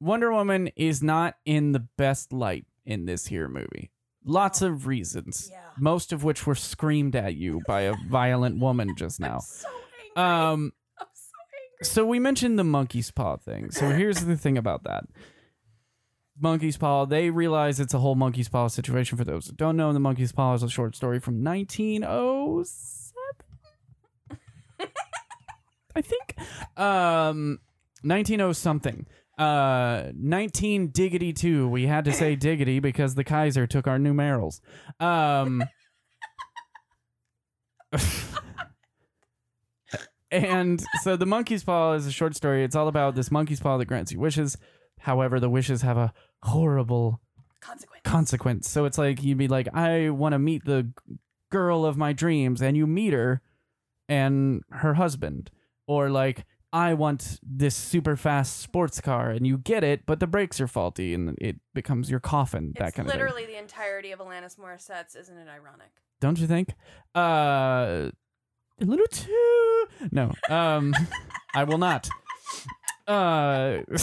[SPEAKER 2] Wonder Woman is not in the best light in this here movie. Lots of reasons.
[SPEAKER 1] Yeah.
[SPEAKER 2] Most of which were screamed at you by a violent woman just (laughs) now.
[SPEAKER 1] I'm so angry.
[SPEAKER 2] Um
[SPEAKER 1] I'm so angry.
[SPEAKER 2] so we mentioned the monkey's paw thing. So here's the thing about that. Monkey's Paw, they realize it's a whole monkey's paw situation. For those who don't know, the monkey's paw is a short story from 1907. I think. Um 190 something. Uh 19 diggity 2. We had to say (laughs) diggity because the Kaiser took our numerals. Um (laughs) And so the monkey's paw is a short story. It's all about this monkey's paw that grants you wishes. However, the wishes have a horrible
[SPEAKER 1] Consequence.
[SPEAKER 2] consequence. So it's like you'd be like, I want to meet the girl of my dreams, and you meet her and her husband. Or like, I want this super fast sports car, and you get it, but the brakes are faulty, and it becomes your coffin. that
[SPEAKER 1] it's
[SPEAKER 2] kind of thing.
[SPEAKER 1] literally the entirety of Alanis Morissette's. Isn't it ironic?
[SPEAKER 2] Don't you think? Uh, a little too. No. Um, (laughs) I will not. Uh, (laughs)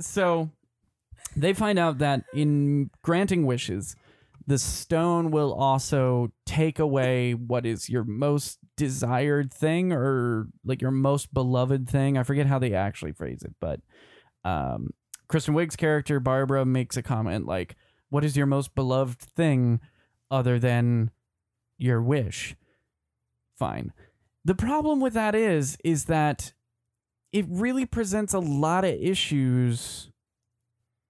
[SPEAKER 2] so they find out that in granting wishes, the stone will also take away what is your most desired thing or like your most beloved thing. I forget how they actually phrase it, but um, Kristen Wiig's character Barbara makes a comment like, "What is your most beloved thing other than your wish?" Fine. The problem with that is is that it really presents a lot of issues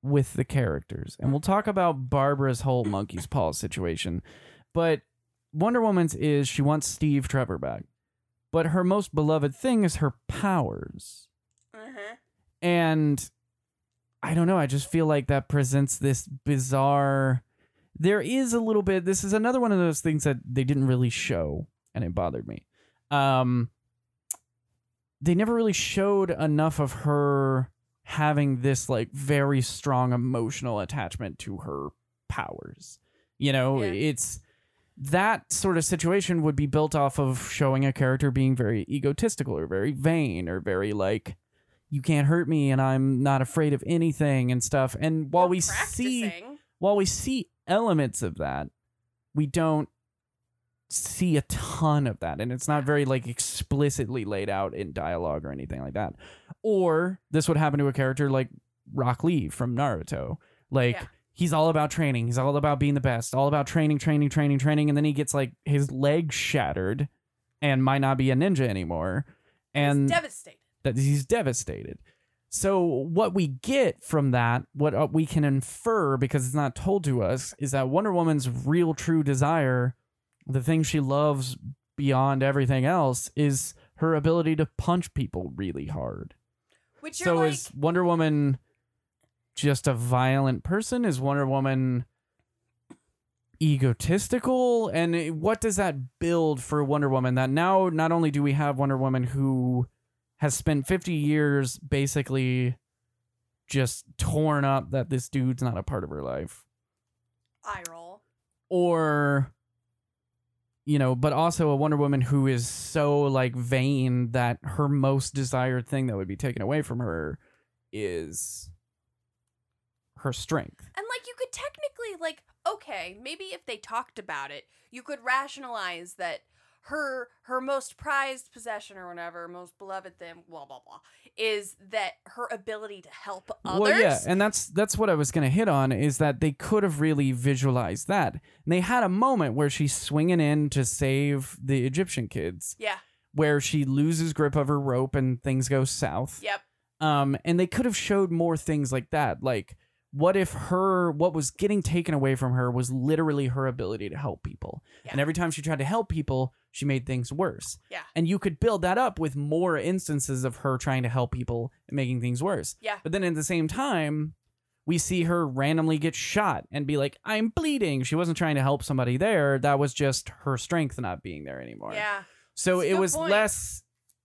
[SPEAKER 2] with the characters. And we'll talk about Barbara's whole monkey's paw situation. But Wonder Woman's is she wants Steve Trevor back. But her most beloved thing is her powers.
[SPEAKER 1] Uh-huh.
[SPEAKER 2] And I don't know, I just feel like that presents this bizarre there is a little bit this is another one of those things that they didn't really show and it bothered me. Um they never really showed enough of her having this like very strong emotional attachment to her powers. You know,
[SPEAKER 1] Yeah.
[SPEAKER 2] it's that sort of situation would be built off of showing a character being very egotistical or very vain or very like you can't hurt me and I'm not afraid of anything and stuff. And while
[SPEAKER 1] Or
[SPEAKER 2] we see while we see elements of that, we don't see a ton of that and it's not very like explicitly laid out in dialogue or anything like that. Or this would happen to a character like Rock Lee from Naruto. Like
[SPEAKER 1] Yeah.
[SPEAKER 2] he's all about training, he's all about being the best, all about training, training, training, training and then he gets like his leg shattered and might not be a ninja anymore. And
[SPEAKER 1] He's devastated.
[SPEAKER 2] that he's devastated. So what we get from that, what uh, we can infer because it's not told to us, is that Wonder Woman's real true desire, the thing she loves beyond everything else, is her ability to punch people really hard.
[SPEAKER 1] Which
[SPEAKER 2] So
[SPEAKER 1] like,
[SPEAKER 2] is Wonder Woman just a violent person? Is Wonder Woman egotistical? And what does that build for Wonder Woman? That now not only do we have Wonder Woman who has spent 50 years basically just torn up that this dude's not a part of her life,
[SPEAKER 1] eye roll.
[SPEAKER 2] or you know, but also a Wonder Woman who is so like vain that her most desired thing that would be taken away from her is her strength.
[SPEAKER 1] And like you could technically like okay, maybe if they talked about it, you could rationalize that her her most prized possession or whatever, most beloved thing, blah blah blah, is that her ability to help others.
[SPEAKER 2] Well, yeah, and that's that's what I was gonna hit on is that they could have really visualized that. And they had a moment where she's swinging in to save the Egyptian kids,
[SPEAKER 1] yeah.
[SPEAKER 2] where she loses grip of her rope and things go south.
[SPEAKER 1] Yep.
[SPEAKER 2] Um, and they could have showed more things like that. Like, what if her what was getting taken away from her was literally her ability to help people,
[SPEAKER 1] Yeah.
[SPEAKER 2] and every time she tried to help people, she made things worse.
[SPEAKER 1] Yeah.
[SPEAKER 2] And you could build that up with more instances of her trying to help people and making things worse.
[SPEAKER 1] Yeah.
[SPEAKER 2] But then at the same time, we see her randomly get shot and be like, I'm bleeding. She wasn't trying to help somebody there. That was just her strength not being there anymore.
[SPEAKER 1] Yeah.
[SPEAKER 2] So
[SPEAKER 1] That's
[SPEAKER 2] it was
[SPEAKER 1] point.
[SPEAKER 2] less,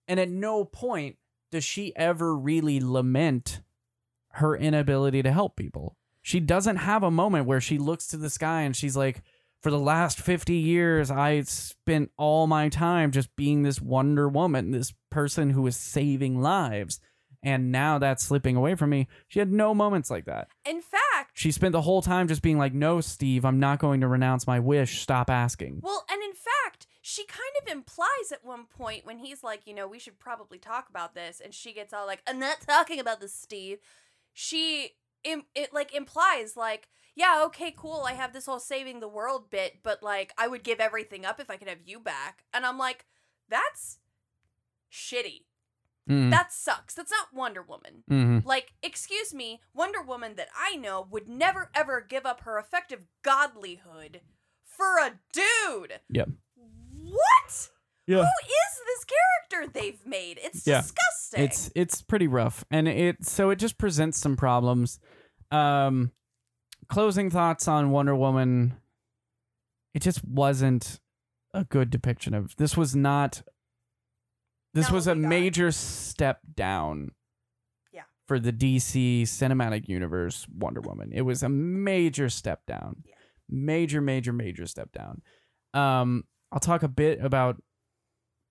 [SPEAKER 2] and at no point does she ever really lament her inability to help people. She doesn't have a moment where she looks to the sky and she's like, for the last 50 years, I spent all my time just being this Wonder Woman, this person who is saving lives. and now that's slipping away from me. She had no moments like that.
[SPEAKER 1] In fact,
[SPEAKER 2] She spent the whole time just being like, "No, Steve, I'm not going to renounce my wish. Stop asking."
[SPEAKER 1] well, and in fact, she kind of implies at one point when he's like, you know, we should probably talk about this, and she gets all like, I'm not talking about this, Steve. She Im- it like implies like, yeah, okay, cool, I have this whole saving the world bit, but like, I would give everything up if I could have you back, and I'm like, that's shitty.
[SPEAKER 2] Mm,
[SPEAKER 1] That sucks. That's not Wonder Woman.
[SPEAKER 2] mhm.
[SPEAKER 1] Like, excuse me, Wonder Woman that I know would never ever give up her effective godlyhood for a dude.
[SPEAKER 2] Yep.
[SPEAKER 1] What?
[SPEAKER 2] Yeah.
[SPEAKER 1] Who is this character they've made? It's
[SPEAKER 2] Yeah.
[SPEAKER 1] disgusting.
[SPEAKER 2] It's it's pretty rough, and it so it just presents some problems. Um, closing thoughts on Wonder Woman. It just wasn't a good depiction of. This was not. This
[SPEAKER 1] Not
[SPEAKER 2] was
[SPEAKER 1] what
[SPEAKER 2] a
[SPEAKER 1] we got.
[SPEAKER 2] major step down.
[SPEAKER 1] Yeah.
[SPEAKER 2] For the DC cinematic universe, Wonder Woman, it was a major step down.
[SPEAKER 1] Yeah.
[SPEAKER 2] Major, major, major step down. Um, I'll talk a bit about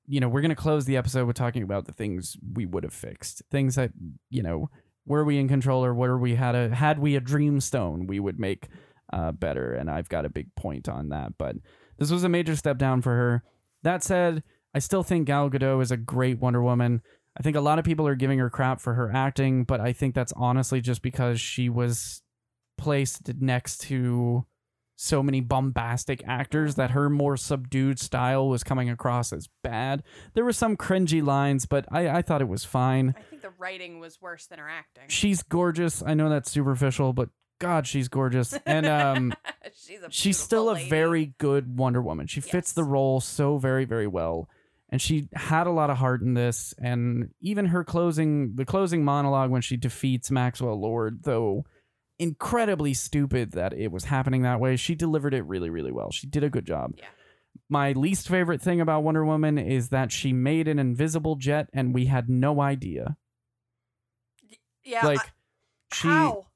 [SPEAKER 2] you know, we're going to close the episode with talking about the things we would have fixed. Things that, you know, were we in control or were we had a had we a dream stone, we would make uh, better. And I've got a big point on that. But this was a major step down for her. That said, I still think Gal Gadot is a great Wonder Woman. I think a lot of people are giving her crap for her acting, but I think that's honestly just because she was placed next to so many bombastic actors that her more subdued style was coming across as bad. There were some cringy lines, but I, I thought it was fine.
[SPEAKER 1] I think the writing was worse than her acting.
[SPEAKER 2] She's gorgeous. I know that's superficial, but God, she's gorgeous. And um, (laughs)
[SPEAKER 1] she's
[SPEAKER 2] she's still a
[SPEAKER 1] lady.
[SPEAKER 2] very good Wonder Woman. She fits the role so very, very well. And she had a lot of heart in this. And even her closing, the closing monologue when she defeats Maxwell Lord, though incredibly stupid that it was happening that way, she delivered it really, really well. She did a good job.
[SPEAKER 1] Yeah.
[SPEAKER 2] My least favorite thing about Wonder Woman is that she made an invisible jet and we had no idea.
[SPEAKER 1] yeah.
[SPEAKER 2] like,
[SPEAKER 1] I-
[SPEAKER 2] she
[SPEAKER 1] how?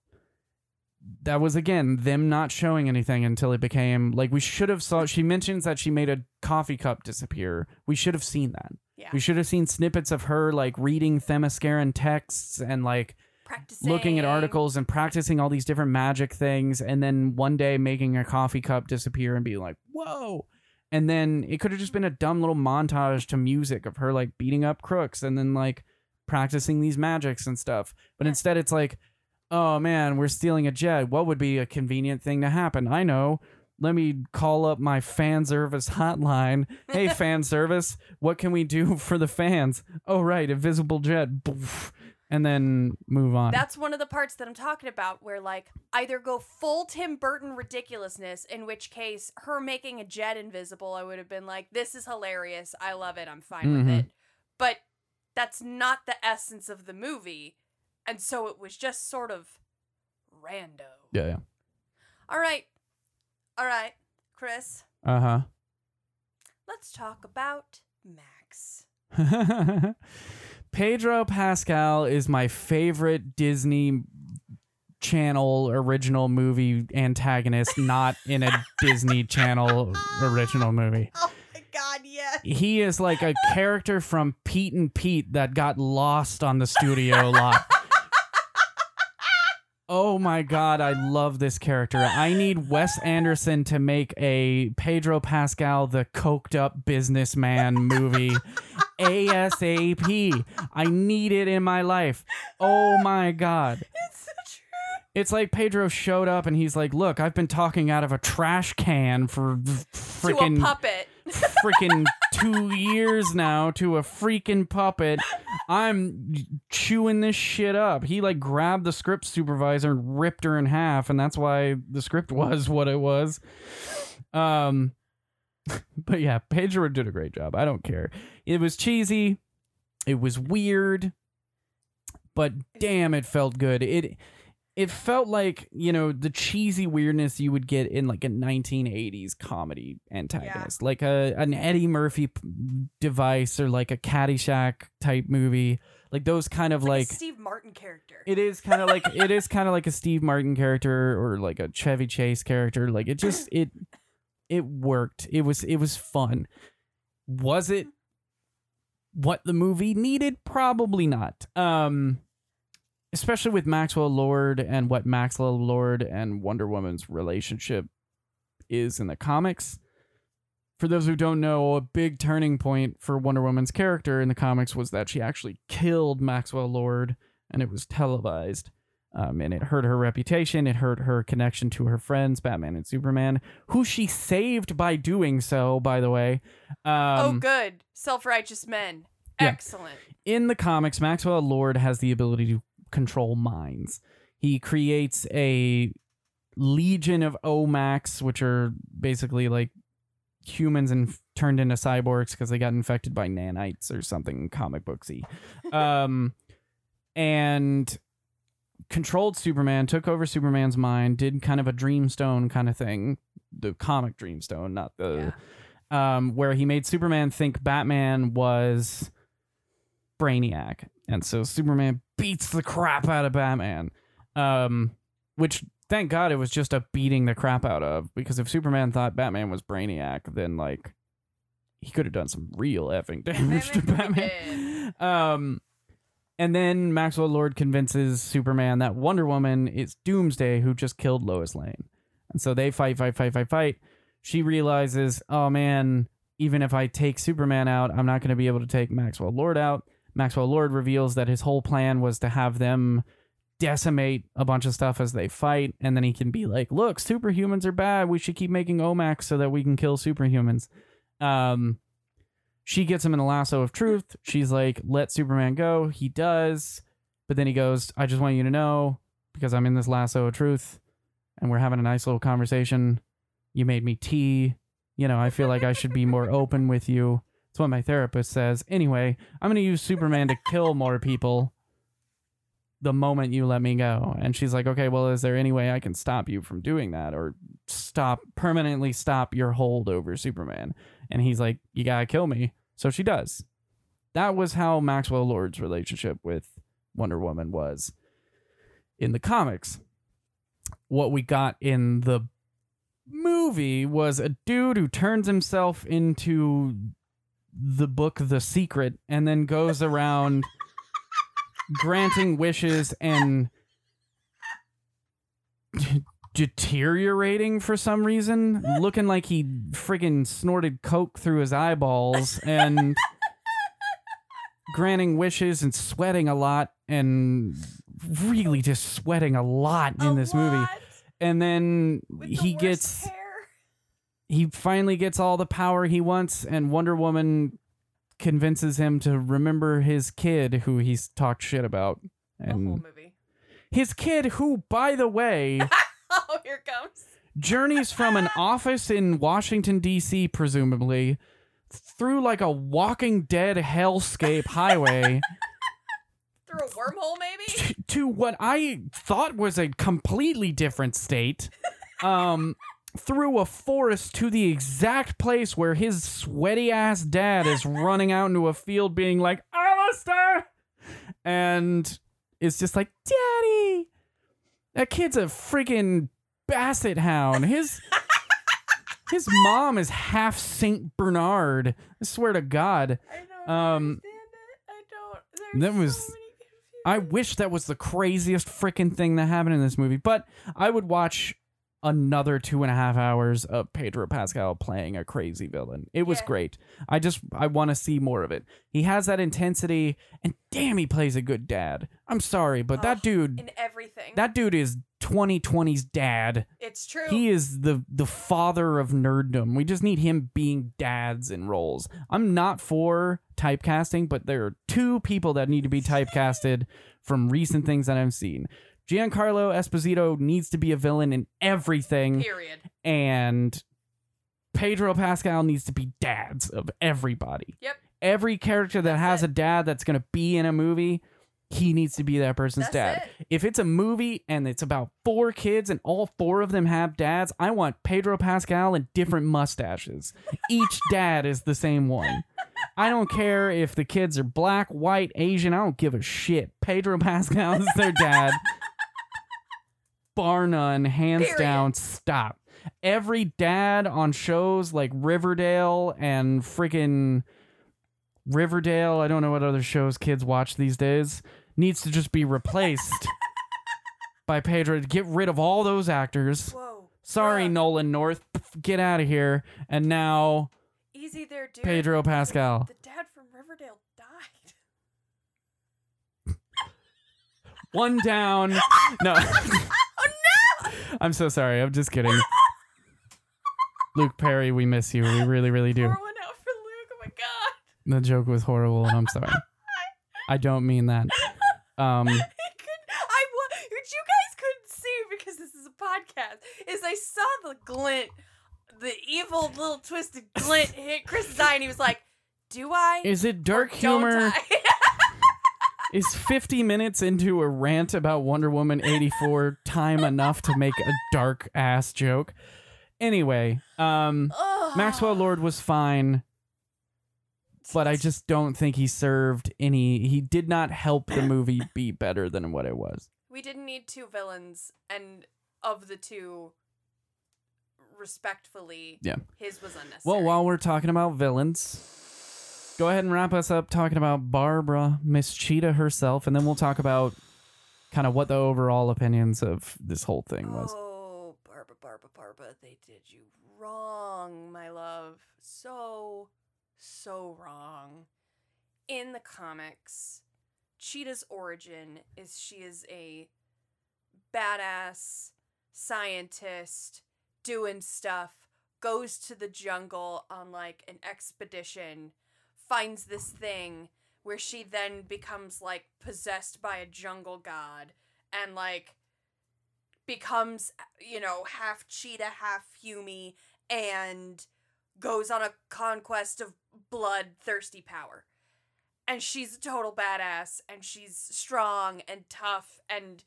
[SPEAKER 2] that was again them not showing anything until it became like we should have saw she mentions that she made a coffee cup disappear we should have seen that
[SPEAKER 1] Yeah.
[SPEAKER 2] we should have seen snippets of her like reading themysciran texts and like
[SPEAKER 1] Practicing.
[SPEAKER 2] looking at articles and practicing all these different magic things and then one day making a coffee cup disappear and be like whoa. And then it could have just been a dumb little montage to music of her like beating up crooks and then like practicing these magics and stuff. But
[SPEAKER 1] Yeah.
[SPEAKER 2] instead it's like oh man we're stealing a jet. What would be a convenient thing to happen? I know. Let me call up my fan service hotline. Hey (laughs) fan service what can we do (laughs) for the fans? Oh right invisible jet. Boof. And then move on
[SPEAKER 1] That's one of the parts that I'm talking about where like either go full Tim Burton ridiculousness, in which case her making a jet invisible, I would have been like, This is hilarious. I love it. I'm fine
[SPEAKER 2] Mhm.
[SPEAKER 1] with it. But that's not the essence of the movie. And so it was just sort of rando.
[SPEAKER 2] yeah yeah.
[SPEAKER 1] All right. All right, Chris,
[SPEAKER 2] uh-huh
[SPEAKER 1] let's talk about Max. (laughs)
[SPEAKER 2] Pedro Pascal is my favorite Disney Channel original movie antagonist, not in a (laughs) Disney Channel original movie. (laughs)
[SPEAKER 1] Oh my god, yes.
[SPEAKER 2] He is like a character from Pete and Pete that got lost on the studio lot. (laughs) Oh my god, I love this character. I need Wes Anderson to make a Pedro Pascal the coked up businessman movie (laughs) ASAP. I need it in my life. Oh my god.
[SPEAKER 1] It's so true.
[SPEAKER 2] It's like Pedro showed up and he's like, "Look, I've been talking out of a trash can for freaking
[SPEAKER 1] To a puppet.
[SPEAKER 2] Freaking 2 years now to a freaking puppet. I'm chewing this shit up." He like grabbed the script supervisor and ripped her in half and that's why the script was what it was. Um (laughs) but yeah, Pedro did a great job. I don't care. It was cheesy. It was weird. But damn, it felt good. It it felt like, you know, the cheesy weirdness you would get in like a 1980s comedy antagonist. Like a an Eddie Murphy device or like a Caddyshack type movie. Like those kind of
[SPEAKER 1] like,
[SPEAKER 2] like
[SPEAKER 1] a Steve Martin character.
[SPEAKER 2] it is kind of like (laughs) it is kind of like a Steve Martin character or like a Chevy Chase character. Like it just it it worked. It was it was fun. Was it what the movie needed? Probably not. Um especially with Maxwell Lord and what Maxwell Lord and Wonder Woman's relationship is in the comics. For those who don't know, a big turning point for Wonder Woman's character in the comics was that she actually killed Maxwell Lord and it was televised. Um, and it hurt her reputation. It hurt her connection to her friends, Batman and Superman, who she saved by doing so, by the way. Um,
[SPEAKER 1] oh, good. Self righteous men.
[SPEAKER 2] Yeah.
[SPEAKER 1] Excellent.
[SPEAKER 2] in the comics, Maxwell Lord has the ability to control minds. He creates a legion of OMACs, which are basically like humans and turned into cyborgs because they got infected by nanites or something comic booksy. (laughs) Um, and controlled Superman, took over Superman's mind, did kind of a Dreamstone kind of thing, the comic Dreamstone, not the um, where he made Superman think Batman was Brainiac, and so Superman beats the crap out of Batman. Um, which thank God it was just a beating the crap out of because if Superman thought Batman was Brainiac, then like he could have done some real effing (laughs) damage to
[SPEAKER 1] Batman
[SPEAKER 2] Batman. Um, and then Maxwell Lord convinces Superman that Wonder Woman is Doomsday who just killed Lois Lane. And so they fight, fight, fight, fight, fight. She realizes, oh man, even if I take Superman out, I'm not going to be able to take Maxwell Lord out. Maxwell Lord reveals that his whole plan was to have them decimate a bunch of stuff as they fight. And then he can be like, look, superhumans are bad. We should keep making OMACs so that we can kill superhumans. Um, she gets him in the lasso of truth. She's like, let Superman go. He does. But then he goes, I just want you to know, because I'm in this lasso of truth and we're having a nice little conversation. You made me tea. You know, I feel like I should be more open with you. That's what my therapist says. Anyway, I'm going to use Superman to kill more people the moment you let me go. And she's like, okay, well, is there any way I can stop you from doing that or stop, permanently stop your hold over Superman? And he's like, you got to kill me. So she does. That was how Maxwell Lord's relationship with Wonder Woman was in the comics. What we got in the movie was a dude who turns himself into the book The Secret and then goes around granting wishes and deteriorating for some reason, looking like he friggin' snorted coke through his eyeballs and granting wishes and sweating a lot and really just sweating a lot in
[SPEAKER 1] A
[SPEAKER 2] this movie. And then
[SPEAKER 1] with the
[SPEAKER 2] he
[SPEAKER 1] worst
[SPEAKER 2] gets
[SPEAKER 1] hair.
[SPEAKER 2] He finally gets all the power he wants and Wonder Woman convinces him to remember his kid who he's talked shit about.
[SPEAKER 1] the whole movie.
[SPEAKER 2] his kid who by the way (laughs)
[SPEAKER 1] Oh, here comes.
[SPEAKER 2] journeys from an (laughs) office in Washington D.C. presumably through like a Walking Dead hellscape highway (laughs)
[SPEAKER 1] Through a wormhole, maybe?
[SPEAKER 2] to what I thought was a completely different state. Um through a forest to the exact place where his sweaty ass dad is (laughs) running out into a field being like, Alistair! And it's just like, Daddy! That kid's a freaking basset hound. His (laughs) his mom is half Saint Bernard. I swear to God.
[SPEAKER 1] I don't
[SPEAKER 2] Um,
[SPEAKER 1] understand it. I don't.
[SPEAKER 2] That was-
[SPEAKER 1] so many
[SPEAKER 2] I wish that was the craziest freaking thing that happened in this movie, but I would watch another two and a half hours of Pedro Pascal playing a crazy villain. It was
[SPEAKER 1] Yeah.
[SPEAKER 2] great. I just I want to see more of it. He has that intensity, and damn, he plays a good dad. I'm sorry, but that dude,
[SPEAKER 1] in everything.
[SPEAKER 2] that dude is 2020's dad.
[SPEAKER 1] it's true.
[SPEAKER 2] He is the the father of nerddom. We just need him being dads in roles. I'm not for typecasting, but there are two people that need to be (laughs) typecasted from recent things that I've seen. Giancarlo Esposito needs to be a villain in everything,
[SPEAKER 1] Period.
[SPEAKER 2] and Pedro Pascal needs to be dads of everybody.
[SPEAKER 1] Yep.
[SPEAKER 2] Every character that
[SPEAKER 1] That's
[SPEAKER 2] has
[SPEAKER 1] it.
[SPEAKER 2] a dad that's gonna be in a movie, he needs to be that person's
[SPEAKER 1] That's
[SPEAKER 2] dad
[SPEAKER 1] it.
[SPEAKER 2] if it's a movie and it's about four kids and all four of them have dads, I want Pedro Pascal and different mustaches. Each (laughs) dad is the same one. I don't care if the kids are black, white, Asian. I don't give a shit. Pedro Pascal is their dad. (laughs) Bar none, hands
[SPEAKER 1] Period.
[SPEAKER 2] down, stop. Every dad on shows like Riverdale and freaking Riverdale, I don't know what other shows kids watch these days. needs to just be replaced (laughs) by Pedro. Get rid of all those actors.
[SPEAKER 1] Whoa.
[SPEAKER 2] Sorry,
[SPEAKER 1] Bruh.
[SPEAKER 2] Nolan North. Get out of here. And now
[SPEAKER 1] Easy there, dude.
[SPEAKER 2] Pedro Pascal.
[SPEAKER 1] The dad from Riverdale died.
[SPEAKER 2] One down. (laughs) No. (laughs) I'm so sorry. I'm just kidding. Luke Perry, we miss you. We really, really do.
[SPEAKER 1] Pour one out for Luke. Oh my god.
[SPEAKER 2] The joke was horrible, and I'm sorry. (laughs) I don't mean that. Um, (laughs)
[SPEAKER 1] He could, I wa- what you guys couldn't see because this is a podcast is I saw the glint, the evil little twisted glint hit Chris's eye, and he was like, "Do I?
[SPEAKER 2] is it dark
[SPEAKER 1] or don't
[SPEAKER 2] humor?
[SPEAKER 1] I?" (laughs)
[SPEAKER 2] Is 50 minutes into a rant about Wonder Woman 84 time enough to make a dark ass joke? Anyway, um, Maxwell Lord was fine, but I just don't think he served any. He did not help the movie be better than what it was.
[SPEAKER 1] We didn't need two villains, and of the two, respectfully,
[SPEAKER 2] Yeah.
[SPEAKER 1] his was unnecessary.
[SPEAKER 2] Well, while we're talking about villains, go ahead and wrap us up talking about Barbara, Miss Cheetah herself, and then we'll talk about kind of what the overall opinions of this whole thing was.
[SPEAKER 1] Oh, Barbara, Barbara, Barbara, they did you wrong, my love. So, so wrong. In the comics, Cheetah's origin is she is a badass scientist doing stuff, goes to the jungle on like an expedition, finds this thing where she then becomes like possessed by a jungle god and like becomes you know half cheetah half humy and goes on a conquest of bloodthirsty power. And she's a total badass and she's strong and tough and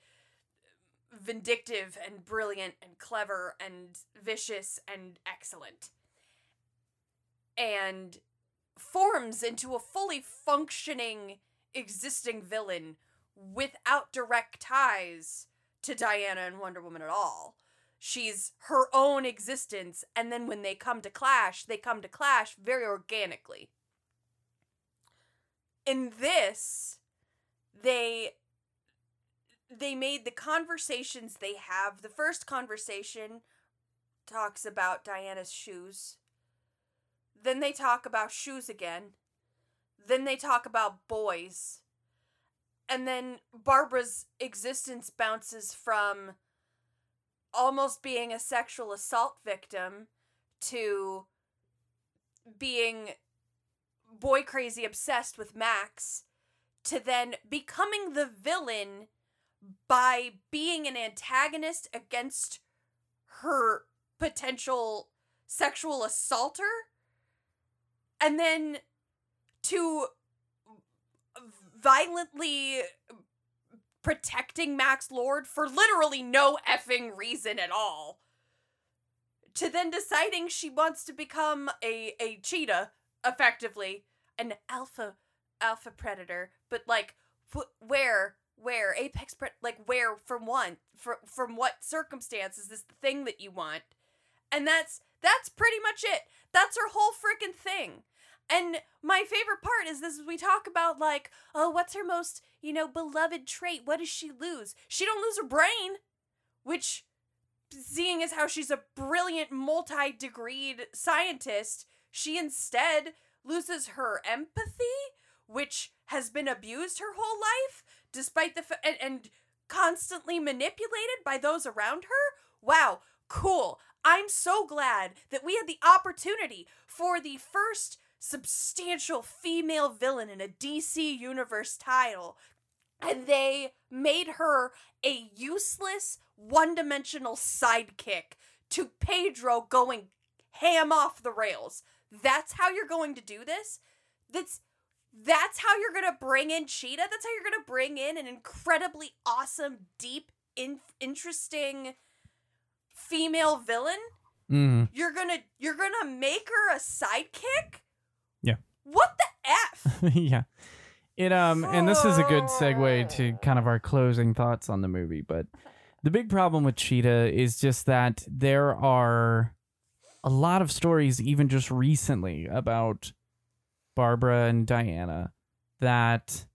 [SPEAKER 1] vindictive and brilliant and clever and vicious and excellent. And forms into a fully functioning existing villain without direct ties to Diana and Wonder Woman at all. She's her own existence, and then when they come to clash, they come to clash very organically. In this, they they made the conversations they have. The first conversation talks about Diana's shoes. Then they talk about shoes again. Then they talk about boys and then Barbara's existence bounces from almost being a sexual assault victim to being boy crazy obsessed with Max to then becoming the villain by being an antagonist against her potential sexual assaulter and then to violently protecting Max Lord for literally no effing reason at all. To then deciding she wants to become a a cheetah, effectively an alpha alpha predator, but like wh- where where apex pre- like where from one from from what circumstance is this the thing that you want? And that's that's pretty much it. That's her whole freaking thing. And my favorite part is this we talk about like, oh, what's her most, you know, beloved trait? What does she lose? She don't lose her brain, which seeing as how she's a brilliant multi-degreed scientist, she instead loses her empathy, which has been abused her whole life despite the fa- and, and constantly manipulated by those around her. Wow, cool. I'm so glad that we had the opportunity for the first substantial female villain in a DC Universe title. And they made her a useless, one dimensional sidekick to Pedro going ham off the rails. That's how you're going to do this? That's that's how you're gonna bring in Cheetah. That's how you're gonna bring in an incredibly awesome, deep, in- interesting female villain.
[SPEAKER 2] Mm.
[SPEAKER 1] You're gonna you're gonna make her a sidekick. What the f? (laughs)
[SPEAKER 2] yeah. It um and this is a good segue to kind of our closing thoughts on the movie, but the big problem with Cheetah is just that there are a lot of stories even just recently about Barbara and Diana that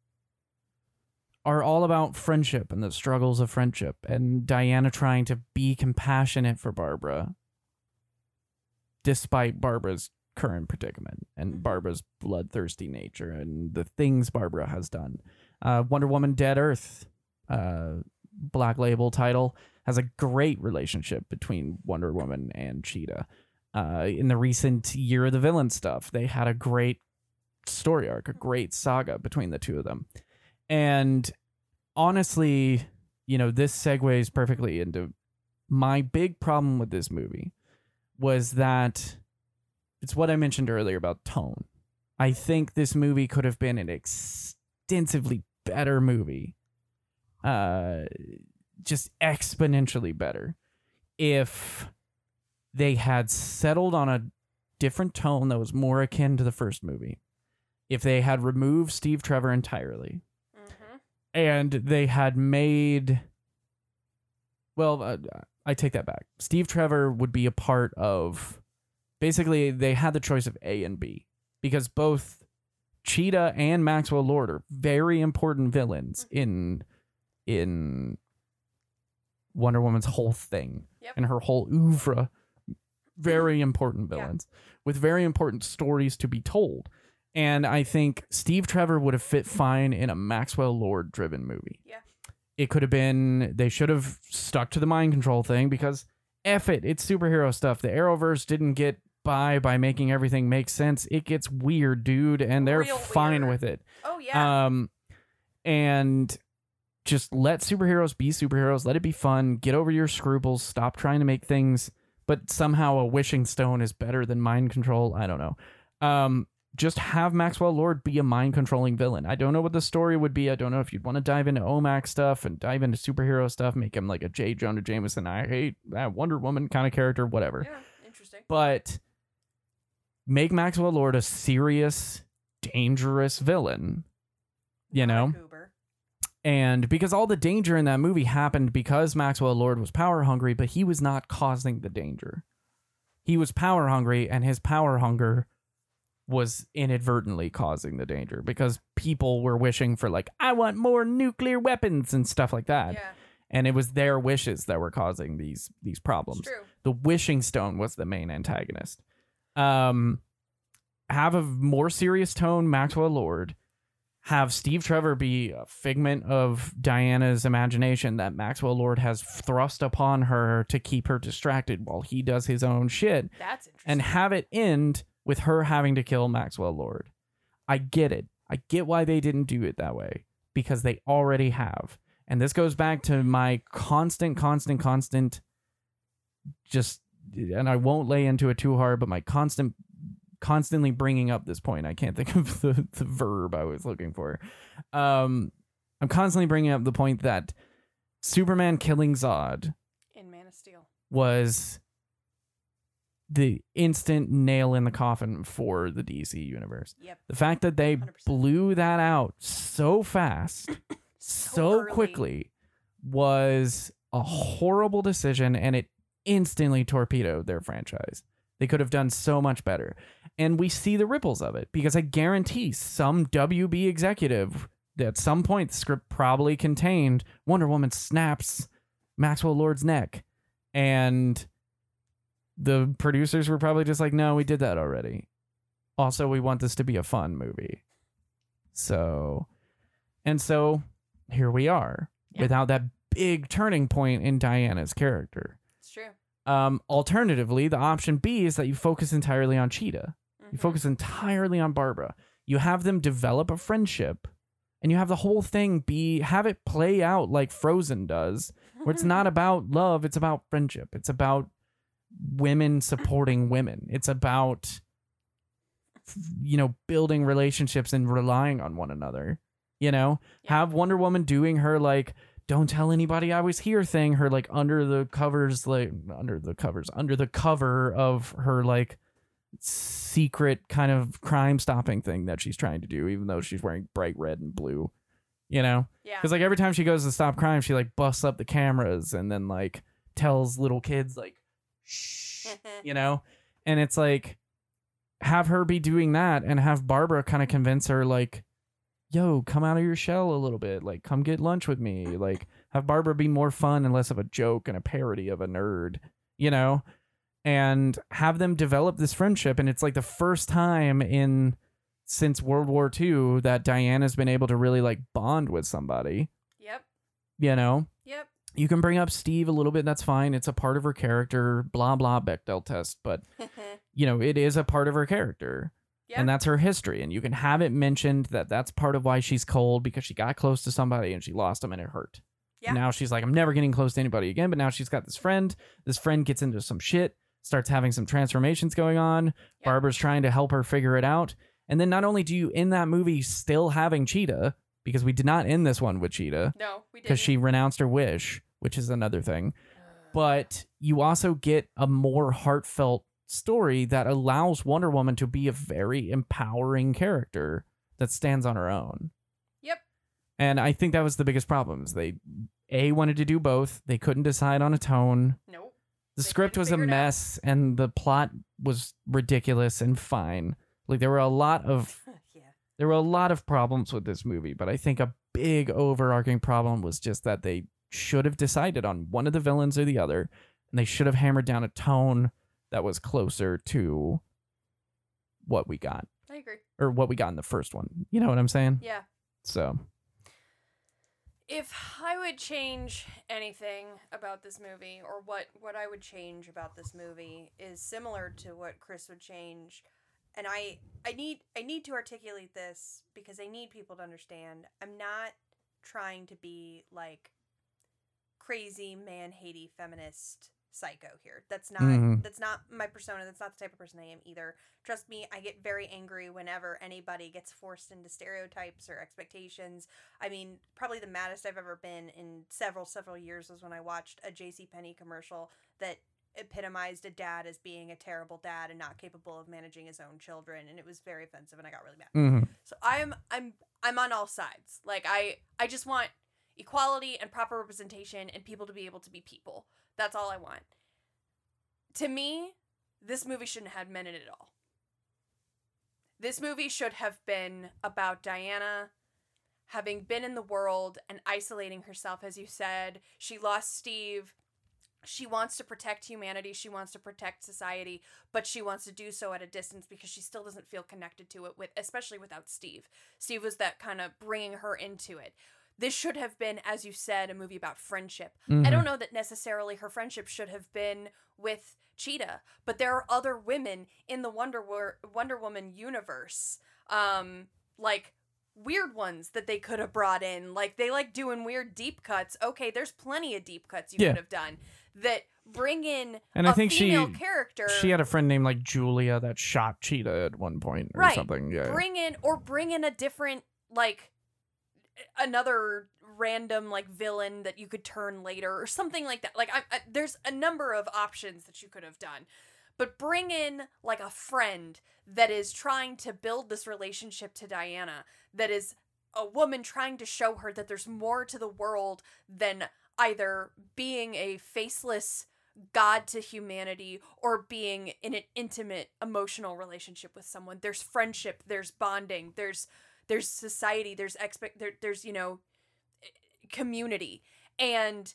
[SPEAKER 2] are all about friendship and the struggles of friendship and Diana trying to be compassionate for Barbara despite Barbara's current predicament and Barbara's bloodthirsty nature and the things Barbara has done. Uh, Wonder Woman Dead Earth, uh, Black Label title, has a great relationship between Wonder Woman and Cheetah. Uh, in the recent Year of the Villain stuff, they had a great story arc, a great saga between the two of them. And honestly, you know, this segues perfectly into my big problem with this movie was that it's what I mentioned earlier about tone. I think this movie could have been an extensively better movie. Uh just exponentially better if they had settled on a different tone that was more akin to the first movie. If they had removed Steve Trevor entirely
[SPEAKER 1] Mm-hmm.
[SPEAKER 2] and they had made well uh, i take that back steve trevor would be a part of basically they had the choice of a and b because both cheetah and maxwell lord are very important villains mm-hmm. in in wonder woman's whole thing
[SPEAKER 1] Yep.
[SPEAKER 2] and her whole oeuvre very mm-hmm. important
[SPEAKER 1] Yeah.
[SPEAKER 2] villains with very important stories to be told and I think Steve Trevor would have fit fine in a Maxwell Lord driven movie.
[SPEAKER 1] Yeah.
[SPEAKER 2] It could have been, they should have stuck to the mind control thing because F it, it's superhero stuff. The Arrowverse didn't get by by making everything make sense. It gets weird, dude, and they're
[SPEAKER 1] Real
[SPEAKER 2] fine
[SPEAKER 1] weird.
[SPEAKER 2] with it.
[SPEAKER 1] Oh yeah.
[SPEAKER 2] Um, and just let superheroes be superheroes. Let it be fun. Get over your scruples. Stop trying to make things. But somehow a wishing stone is better than mind control. I don't know. Um, just have Maxwell Lord be a mind controlling villain. I don't know what the story would be. I don't know if you'd want to dive into OMAC stuff and dive into superhero stuff, make him like a J. Jonah Jameson. I hate that Wonder Woman kind of character, whatever
[SPEAKER 1] yeah. Interesting.
[SPEAKER 2] but make Maxwell Lord a serious, dangerous villain. You know, and because all the danger in that movie happened because Maxwell Lord was power hungry, but he was not causing the danger. He was power hungry, and his power hunger was inadvertently causing the danger because people were wishing for like I want more nuclear weapons and stuff like that,
[SPEAKER 1] Yeah.
[SPEAKER 2] and it was their wishes that were causing these these problems
[SPEAKER 1] true.
[SPEAKER 2] the wishing stone was the main antagonist um have a more serious tone maxwell lord. Have steve trevor be a figment of diana's imagination that maxwell lord has thrust upon her to keep her distracted while he does his own shit.
[SPEAKER 1] That's interesting.
[SPEAKER 2] and have it end with her having to kill maxwell lord. I get it. I get why they didn't do it that way because they already have. And this goes back to my constant constant constant just and I won't lay into it too hard, but my constant constantly bringing up this point. I can't think (laughs) of the, the verb I was looking for. Um I'm constantly bringing up the point that Superman killing Zod
[SPEAKER 1] in Man of Steel.
[SPEAKER 2] was the instant nail in the coffin for the DC universe.
[SPEAKER 1] Yep.
[SPEAKER 2] The fact that they
[SPEAKER 1] 100%.
[SPEAKER 2] blew that out so fast, (coughs) so,
[SPEAKER 1] early.
[SPEAKER 2] quickly, was a horrible decision and it instantly torpedoed their franchise. They could have done so much better. And we see the ripples of it because I guarantee some WB executive at some point the script probably contained Wonder Woman snaps Maxwell Lord's neck. And the producers were probably just like, no, we did that already. Also, we want this to be a fun movie. So, and so here we are
[SPEAKER 1] Yeah.
[SPEAKER 2] without that big turning point in Diana's character.
[SPEAKER 1] It's true.
[SPEAKER 2] Um, alternatively, the option B is that you focus entirely on Cheetah. You
[SPEAKER 1] Mhm.
[SPEAKER 2] focus entirely on Barbara. You have them develop a friendship, and you have the whole thing be have it play out like Frozen does, where it's not (laughs) about love, it's about friendship. It's about women supporting women. It's about you know building relationships and relying on one another. You know,
[SPEAKER 1] Yeah.
[SPEAKER 2] have Wonder Woman doing her like don't tell anybody I was here thing, her like under the covers like under the covers, under the cover of her like secret kind of crime stopping thing that she's trying to do even though she's wearing bright red and blue. You know?
[SPEAKER 1] Yeah.
[SPEAKER 2] Because like every time she goes to stop crime, she like busts up the cameras and then like tells little kids like shh, mm-hmm. you know? And it's like have her be doing that and have Barbara kind of convince her like yo, come out of your shell a little bit. Like, come get lunch with me. Like, have Barbara be more fun and less of a joke and a parody of a nerd, you know? And have them develop this friendship. And it's like the first time in since World War II that Diana's been able to really like bond with somebody,
[SPEAKER 1] Yep.
[SPEAKER 2] you know?
[SPEAKER 1] Yep.
[SPEAKER 2] You can bring up Steve a little bit, that's fine. It's a part of her character, blah, blah, Bechdel test. But, (laughs) you know, it is a part of her character.
[SPEAKER 1] Yep.
[SPEAKER 2] And that's her history. And you can have it mentioned that that's part of why she's cold because she got close to somebody and she lost him and it hurt.
[SPEAKER 1] Yeah.
[SPEAKER 2] Now she's like, I'm never getting close to anybody again. But now she's got this friend. This friend gets into some shit, starts having some transformations going on. Barbara's trying to help her figure it out. And then not only do you in that movie still having Cheetah, because we did not end this one with Cheetah
[SPEAKER 1] no, we didn't.
[SPEAKER 2] because she renounced her wish, which is another thing. Uh. But you also get a more heartfelt story that allows Wonder Woman to be a very empowering character that stands on her own.
[SPEAKER 1] Yep.
[SPEAKER 2] And I think that was the biggest problem. Is they a wanted to do both. They couldn't decide on a tone.
[SPEAKER 1] Nope.
[SPEAKER 2] The
[SPEAKER 1] They
[SPEAKER 2] script was a
[SPEAKER 1] figure it out.
[SPEAKER 2] mess, and the plot was ridiculous and fine. Like there were a lot of (laughs)
[SPEAKER 1] yeah.
[SPEAKER 2] there were a lot of problems with this movie, but I think a big overarching problem was just that they should have decided on one of the villains or the other, and they should have hammered down a tone that was closer to what we got
[SPEAKER 1] I agree.
[SPEAKER 2] or what we got in the first one. You know what I'm saying?
[SPEAKER 1] Yeah.
[SPEAKER 2] So,
[SPEAKER 1] If I would change anything about this movie, or what what I would change about this movie, is similar to what Chris would change, and I I need I need to articulate this because I need people to understand. I'm not trying to be like crazy man hating feminist psycho here. That's not
[SPEAKER 2] Mhm.
[SPEAKER 1] that's not my persona. That's not the type of person I am either. Trust me, I get very angry whenever anybody gets forced into stereotypes or expectations. I mean, probably the maddest I've ever been in several several years was when I watched a J.C. Penney commercial that epitomized a dad as being a terrible dad and not capable of managing his own children, and it was very offensive, and I got really mad.
[SPEAKER 2] mhm.
[SPEAKER 1] So I'm I'm I'm on all sides. Like I I just want equality and proper representation and people to be able to be people. That's all I want. To me, this movie shouldn't have men in it at all. This movie should have been about Diana having been in the world and isolating herself as you said. She lost Steve. She wants to protect humanity. She wants to protect society, but she wants to do so at a distance because she still doesn't feel connected to it with especially without Steve. Steve was that kind of bringing her into it. This should have been as you said a movie about friendship. I
[SPEAKER 2] Mhm.
[SPEAKER 1] don't know that necessarily her friendship should have been with Cheetah, but there are other women in the Wonder Wonder Woman universe, um, like weird ones that they could have brought in. Like they like doing weird deep cuts. Okay, there's plenty of deep cuts you
[SPEAKER 2] Yeah.
[SPEAKER 1] could have done that bring in
[SPEAKER 2] And
[SPEAKER 1] a
[SPEAKER 2] I think she-
[SPEAKER 1] female character.
[SPEAKER 2] She had a friend named like Julia that shot Cheetah at one point or
[SPEAKER 1] Right.
[SPEAKER 2] something. Yeah.
[SPEAKER 1] bring in or bring in a different like another random like villain that you could turn later or something like that. Like I, I, there's a number of options that you could have done but bring in like a friend that is trying to build this relationship to Diana that is a woman trying to show her that there's more to the world than either being a faceless god to humanity or being in an intimate emotional relationship with someone. There's friendship there's bonding there's there's society there's expect there, there's you know community and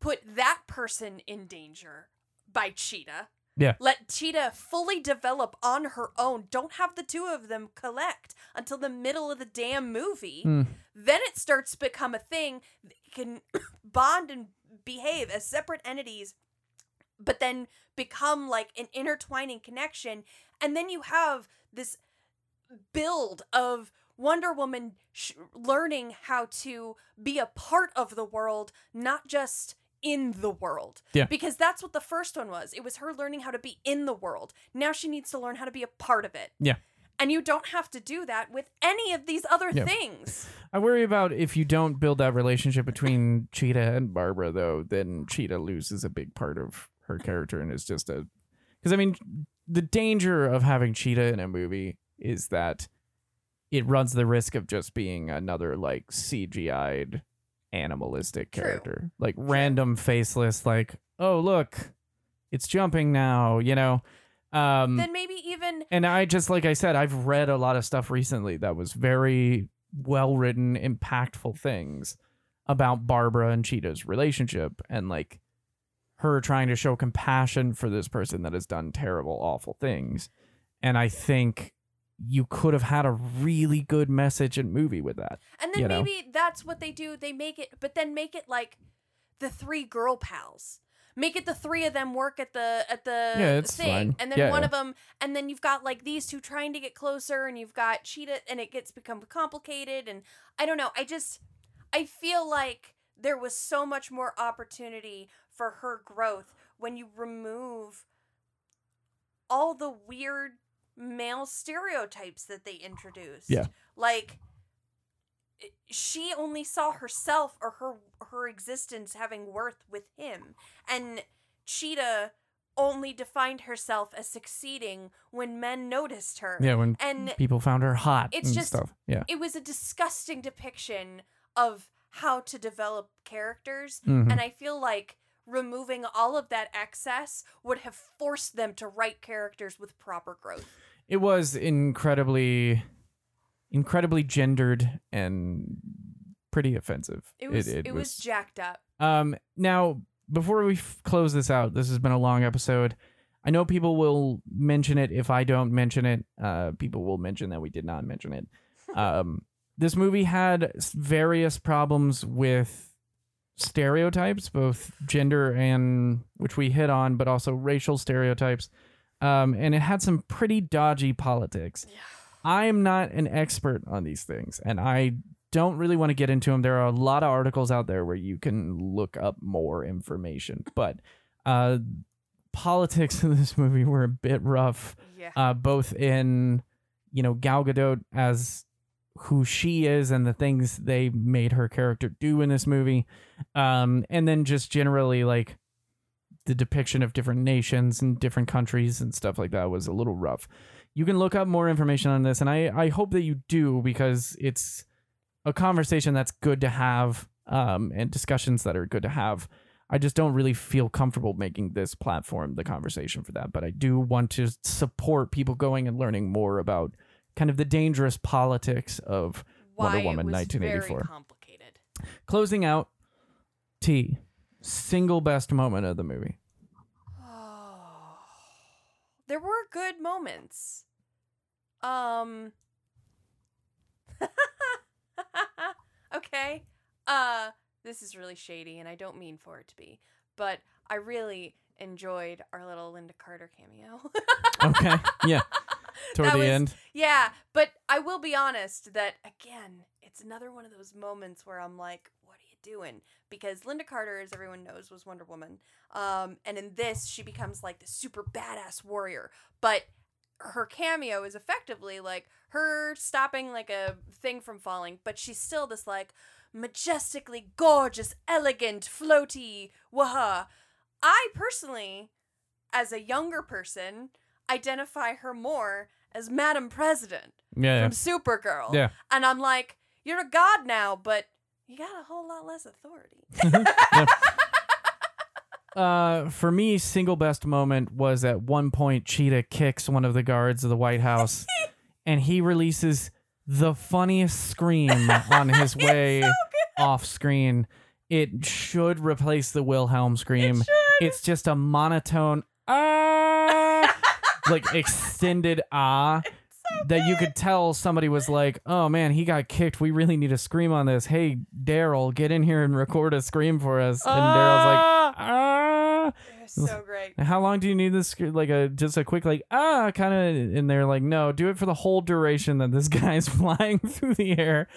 [SPEAKER 1] put that person in danger by cheetah
[SPEAKER 2] Yeah.
[SPEAKER 1] let cheetah fully develop on her own don't have the two of them collect until the middle of the damn movie
[SPEAKER 2] Mm.
[SPEAKER 1] then it starts to become a thing that can (coughs) bond and behave as separate entities but then become like an intertwining connection and then you have this build of Wonder Woman sh- learning how to be a part of the world, not just in the world.
[SPEAKER 2] Yeah.
[SPEAKER 1] Because that's what the first one was. It was her learning how to be in the world. Now she needs to learn how to be a part of it.
[SPEAKER 2] Yeah.
[SPEAKER 1] And you don't have to do that with any of these other
[SPEAKER 2] Yeah.
[SPEAKER 1] things.
[SPEAKER 2] I worry about if you don't build that relationship between Cheetah and Barbara, though, then Cheetah loses a big part of her character and is just a. Because, I mean, the danger of having Cheetah in a movie is that it runs the risk of just being another, like, CGI'd animalistic
[SPEAKER 1] True.
[SPEAKER 2] character. Like, random, faceless, like, oh, look, it's jumping now, you know? Um,
[SPEAKER 1] then maybe even
[SPEAKER 2] and I just like I said, I've read a lot of stuff recently that was very well written, impactful things about Barbara and Cheetah's relationship and like her trying to show compassion for this person that has done terrible, awful things. And I think you could have had a really good message and movie with that.
[SPEAKER 1] And then
[SPEAKER 2] you know?
[SPEAKER 1] maybe that's what they do. They make it, but then make it like the three girl pals. Make it the three of them work at the at the
[SPEAKER 2] Yeah,
[SPEAKER 1] thing,
[SPEAKER 2] fine.
[SPEAKER 1] and then
[SPEAKER 2] Yeah,
[SPEAKER 1] one
[SPEAKER 2] yeah.
[SPEAKER 1] of them, and then you've got like these two trying to get closer, and you've got Cheetah, and it gets become complicated, and I don't know. I just I feel like there was so much more opportunity for her growth when you remove all the weird male stereotypes that they introduced.
[SPEAKER 2] Yeah.
[SPEAKER 1] Like she only saw herself or her her existence having worth with him and Cheetah only defined herself as succeeding when men noticed her.
[SPEAKER 2] Yeah, when
[SPEAKER 1] And
[SPEAKER 2] people found her hot
[SPEAKER 1] It's
[SPEAKER 2] and
[SPEAKER 1] just-
[SPEAKER 2] stuff. Yeah.
[SPEAKER 1] it was a disgusting depiction of how to develop characters
[SPEAKER 2] Mhm.
[SPEAKER 1] and I feel like removing all of that excess would have forced them to write characters with proper growth.
[SPEAKER 2] It was incredibly incredibly gendered and pretty offensive.
[SPEAKER 1] It was it, was, jacked up.
[SPEAKER 2] Um, now, before we f- close this out, this has been a long episode. I know people will mention it if I don't mention it. Uh, people will mention that we did not mention it. (laughs) Um, this movie had various problems with stereotypes, both gender and which we hit on, but also racial stereotypes. Um, and it had some pretty dodgy politics. I am not an expert on these things, and I don't really want to get into them. There are a lot of articles out there where you can look up more information, but uh, politics (laughs) in this movie were a bit rough,
[SPEAKER 1] Yeah.
[SPEAKER 2] uh, both in you know Gal Gadot as who she is and the things they made her character do in this movie, um, and then just generally like the depiction of different nations and different countries and stuff like that was a little rough. You can look up more information on this, and I I hope that you do because it's a conversation that's good to have um, and discussions that are good to have. I just don't really feel comfortable making this platform the conversation for that, but I do want to support people going and learning more about kind of the dangerous politics of Wonder Woman
[SPEAKER 1] it was
[SPEAKER 2] 1984.
[SPEAKER 1] Very complicated.
[SPEAKER 2] closing out T single best moment of the movie. (sighs)
[SPEAKER 1] there were good moments. Um (laughs) Okay. Uh this is really shady and I don't mean for it to be, but I really enjoyed our little Lynda Carter cameo. (laughs)
[SPEAKER 2] Okay, yeah. Toward
[SPEAKER 1] That
[SPEAKER 2] the
[SPEAKER 1] was-
[SPEAKER 2] end.
[SPEAKER 1] Yeah, but I will be honest that again, it's another one of those moments where I'm like, what are you doing? Because Lynda Carter, as everyone knows, was Wonder Woman. Um, and in this, she becomes like the super badass warrior. But her cameo is effectively like her stopping like a thing from falling, but she's still this like majestically gorgeous, elegant, floaty, waha. I personally, as a younger person, identify her more as Madam President
[SPEAKER 2] Yeah.
[SPEAKER 1] from Supergirl.
[SPEAKER 2] Yeah.
[SPEAKER 1] And I'm like, you're a god now, but you got a whole lot less authority. (laughs)
[SPEAKER 2] Uh, for me, single best moment was at one point Cheetah kicks one of the guards of the White House, (laughs) and he releases the funniest scream on his (laughs) way off screen. It should replace the Wilhelm scream. It's just a monotone ah, like extended ah. That you could tell somebody was like, "Oh man, he got kicked. We really need a scream on this. Hey, Daryl, get in here and record a scream for us." And Daryl's like, "Ah."
[SPEAKER 1] Was so great.
[SPEAKER 2] How long do you need this? Like a just a quick like ah kind of. And they're like, "No, do it for the whole duration that this (laughs) guy's flying through the air."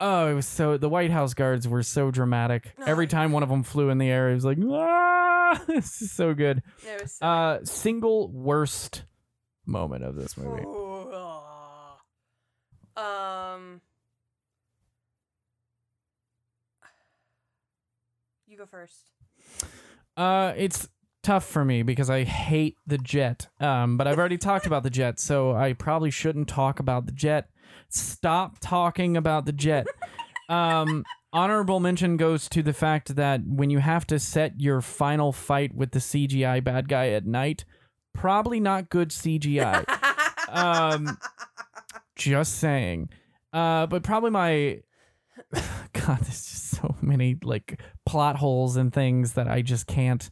[SPEAKER 2] Oh, it was so. The White House guards were so dramatic. Every
[SPEAKER 1] Oh,
[SPEAKER 2] time one of them flew in the air, it was like, "Ah!" (laughs) this is so good.
[SPEAKER 1] It was so
[SPEAKER 2] Uh, single worst moment of this movie.
[SPEAKER 1] Ooh, ah. Um. You go first.
[SPEAKER 2] Uh, it's tough for me because I hate the jet. Um, but I've already talked about the jet, so I probably shouldn't talk about the jet. Stop talking about the jet. Um, honorable mention goes to the fact that when you have to set your final fight with the CGI bad guy at night, probably not good CGI. (laughs) Um, just saying. Uh, but probably my (laughs) God, there's just so many like plot holes and things that I just can't.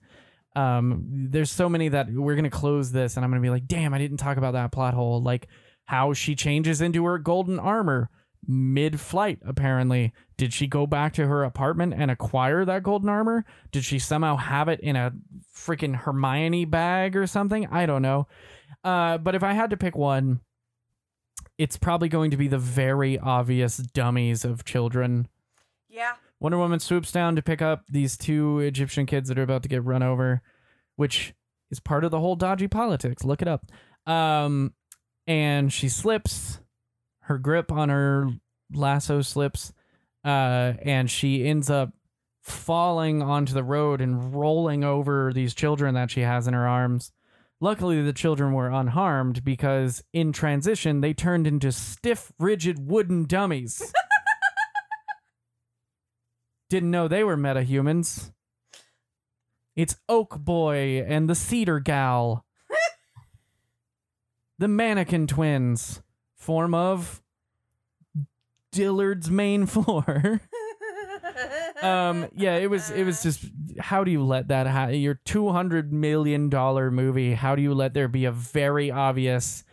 [SPEAKER 2] Um, there's so many that we're gonna close this, and I'm gonna be like, damn, I didn't talk about that plot hole. Like how she changes into her golden armor mid-flight. Apparently, did she go back to her apartment and acquire that golden armor? Did she somehow have it in a freaking Hermione bag or something? I don't know. Uh, but if I had to pick one, it's probably going to be the very obvious dummies of children.
[SPEAKER 1] Yeah.
[SPEAKER 2] Wonder Woman swoops down to pick up these two Egyptian kids that are about to get run over, which is part of the whole dodgy politics. Look it up. Um, and she slips, her grip on her lasso slips, uh, and she ends up falling onto the road and rolling over these children that she has in her arms. Luckily, the children were unharmed because in transition, they turned into stiff, rigid wooden dummies. (laughs) Didn't know they were metahumans. It's Oak Boy and the Cedar Gal. (laughs) the Mannequin Twins, form of Dillard's main floor. (laughs) um yeah it was it was just how do you let that ha- your 200 million dollar movie how do you let there be a very obvious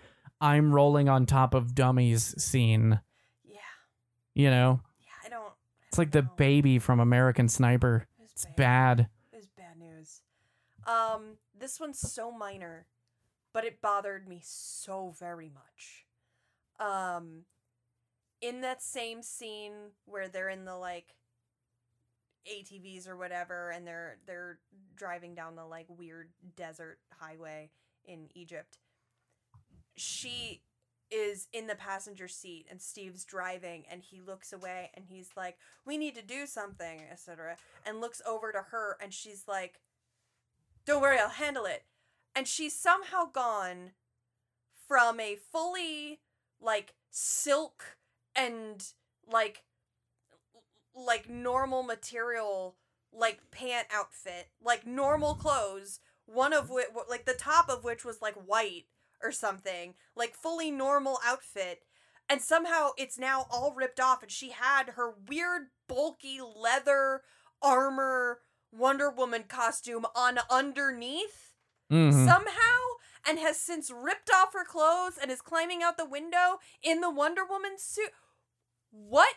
[SPEAKER 2] i'm rolling on top of dummies scene
[SPEAKER 1] Yeah.
[SPEAKER 2] you know
[SPEAKER 1] Yeah. I don't.
[SPEAKER 2] it's like the
[SPEAKER 1] know.
[SPEAKER 2] baby from american sniper
[SPEAKER 1] It's
[SPEAKER 2] it's bad
[SPEAKER 1] It was bad news. Um, this one's so minor, but it bothered me so very much. Um, in that same scene where they're in the like ATVs or whatever, and they're they're driving down the like weird desert highway in Egypt. She is in the passenger seat and Steve's driving and he looks away and he's like, "We need to do something," etc. and looks over to her and she's like, "Don't worry, I'll handle it." And she's somehow gone from a fully like silk and like like normal material like pant outfit, like normal clothes, one of which like the top of which was like white or something, like fully normal outfit. And somehow it's now all ripped off and she had her weird bulky leather armor Wonder Woman costume on underneath
[SPEAKER 2] Mhm.
[SPEAKER 1] somehow and has since ripped off her clothes and is climbing out the window in the Wonder Woman suit. What?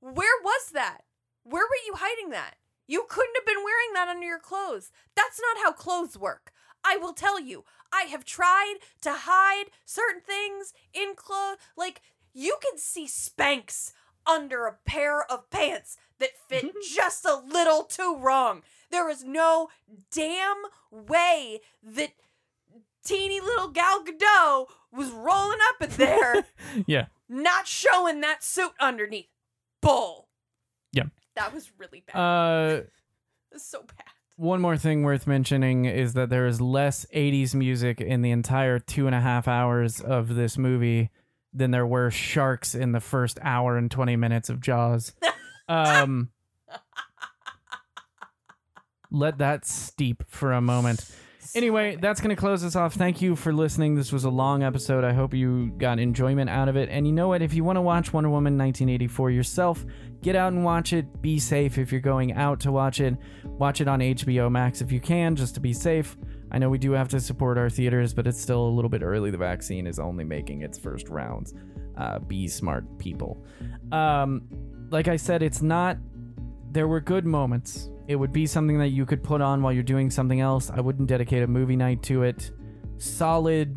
[SPEAKER 1] Where was that? Where were you hiding that? You couldn't have been wearing that under your clothes. That's not how clothes work. I will tell you, I have tried to hide certain things in clothes. Like, you can see Spanx under a pair of pants that fit (laughs) just a little too wrong. There is no damn way that teeny little Gal Gadot was rolling up in there, (laughs)
[SPEAKER 2] yeah
[SPEAKER 1] not showing that suit underneath. Bull.
[SPEAKER 2] Yeah.
[SPEAKER 1] That was really bad.
[SPEAKER 2] uh (laughs)
[SPEAKER 1] was so bad.
[SPEAKER 2] one more thing worth mentioning is that there is less 80s music in the entire two and a half hours of this movie than there were sharks in the first hour and 20 minutes of Jaws. (laughs) Um, let that steep for a moment. Anyway, that's going to close us off. Thank you for listening. This was a long episode. I hope you got enjoyment out of it. And you know what? If you want to watch Wonder Woman 1984 yourself, get out and watch it. Be safe if you're going out to watch it. Watch it on HBO Max if you can, just to be safe. I know we do have to support our theaters, but it's still a little bit early. The vaccine is only making its first rounds. Uh, be smart, people. Um, like I said, it's not. There were good moments. It would be something that you could put on while you're doing something else. I wouldn't dedicate a movie night to it. Solid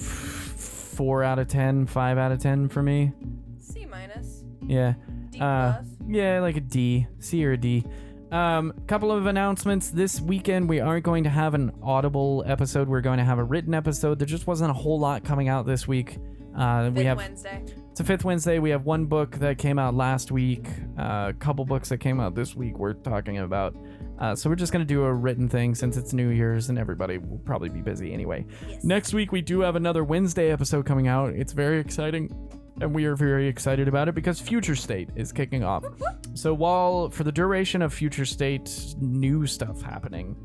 [SPEAKER 2] f- four out of ten, five out of ten for me.
[SPEAKER 1] C minus.
[SPEAKER 2] Yeah.
[SPEAKER 1] D
[SPEAKER 2] Uh,
[SPEAKER 1] plus.
[SPEAKER 2] Yeah, like a D, C or a D. Um, couple of announcements. This weekend we aren't going to have an audible episode. We're going to have a written episode. There just wasn't a whole lot coming out this week. Uh, we have
[SPEAKER 1] Wednesday.
[SPEAKER 2] it's a fifth Wednesday. We have one book that came out last week. uh, A couple books that came out this week. We're talking about. Uh, so we're just gonna do a written thing since it's New Year's and everybody will probably be busy anyway.
[SPEAKER 1] Yes.
[SPEAKER 2] Next week we do have another Wednesday episode coming out. It's very exciting. And we are very excited about it because Future State is kicking off. So while for the duration of Future State new stuff happening,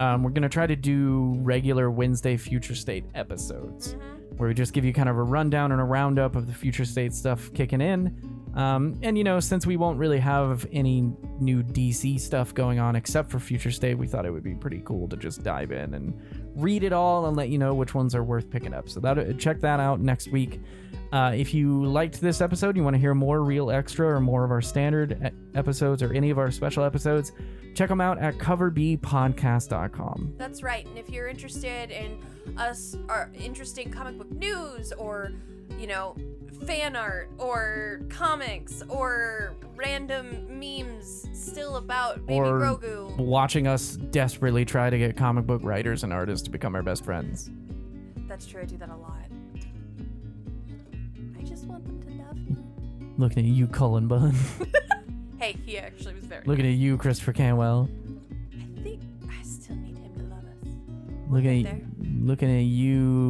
[SPEAKER 2] um, we're gonna try to do regular Wednesday Future State episodes.
[SPEAKER 1] Mhm.
[SPEAKER 2] Where we just give you kind of a rundown and a roundup of the future state stuff kicking in. Um, and you know, since we won't really have any new DC stuff going on except for Future State, we thought it would be pretty cool to just dive in and read it all and let you know which ones are worth picking up. So that check that out next week. Uh, if you liked this episode, you want to hear more real extra or more of our standard episodes or any of our special episodes, check them out at coverbpodcast.com.
[SPEAKER 1] That's right. And if you're interested in us or interesting comic book news or, you know, fan art or comics or random memes still about Baby
[SPEAKER 2] Or-
[SPEAKER 1] Grogu,
[SPEAKER 2] Watching us desperately try to get comic book writers and artists to become our best friends.
[SPEAKER 1] that's true. I do that a lot. I just want them to love me.
[SPEAKER 2] Looking at you, Cullen Bunn. (laughs)
[SPEAKER 1] Hey, he actually was very.
[SPEAKER 2] Looking at you, Christopher
[SPEAKER 1] Cantwell.
[SPEAKER 2] Looking at
[SPEAKER 1] there.
[SPEAKER 2] looking at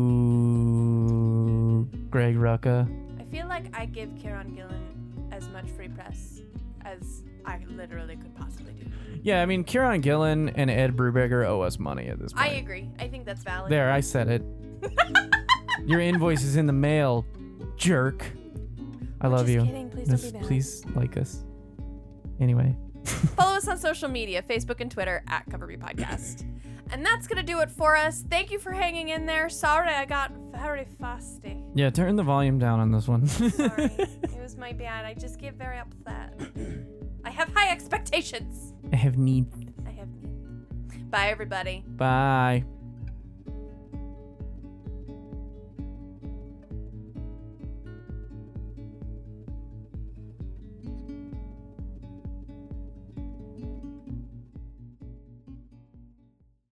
[SPEAKER 2] you, Greg Rucka.
[SPEAKER 1] I feel like I give Kieron Gillen as much free press as I literally could possibly do.
[SPEAKER 2] Yeah, I mean, Kieron Gillen and Ed Brubaker owe us money at this point.
[SPEAKER 1] I agree. I think that's valid.
[SPEAKER 2] There, I said it. (laughs) Your invoice is in the mail, jerk. I love
[SPEAKER 1] just
[SPEAKER 2] you.
[SPEAKER 1] Kidding. Please don't
[SPEAKER 2] Just
[SPEAKER 1] be
[SPEAKER 2] please like us. Anyway,
[SPEAKER 1] Follow (laughs) us on social media Facebook and Twitter at CoverB Podcast. And that's going to do it for us. Thank you for hanging in there. Sorry I got very fusty.
[SPEAKER 2] yeah, turn the volume down on this one. (laughs)
[SPEAKER 1] Sorry. it was my bad. I just get very upset. I have high expectations.
[SPEAKER 2] I have need.
[SPEAKER 1] I have. need. Bye, everybody.
[SPEAKER 2] Bye.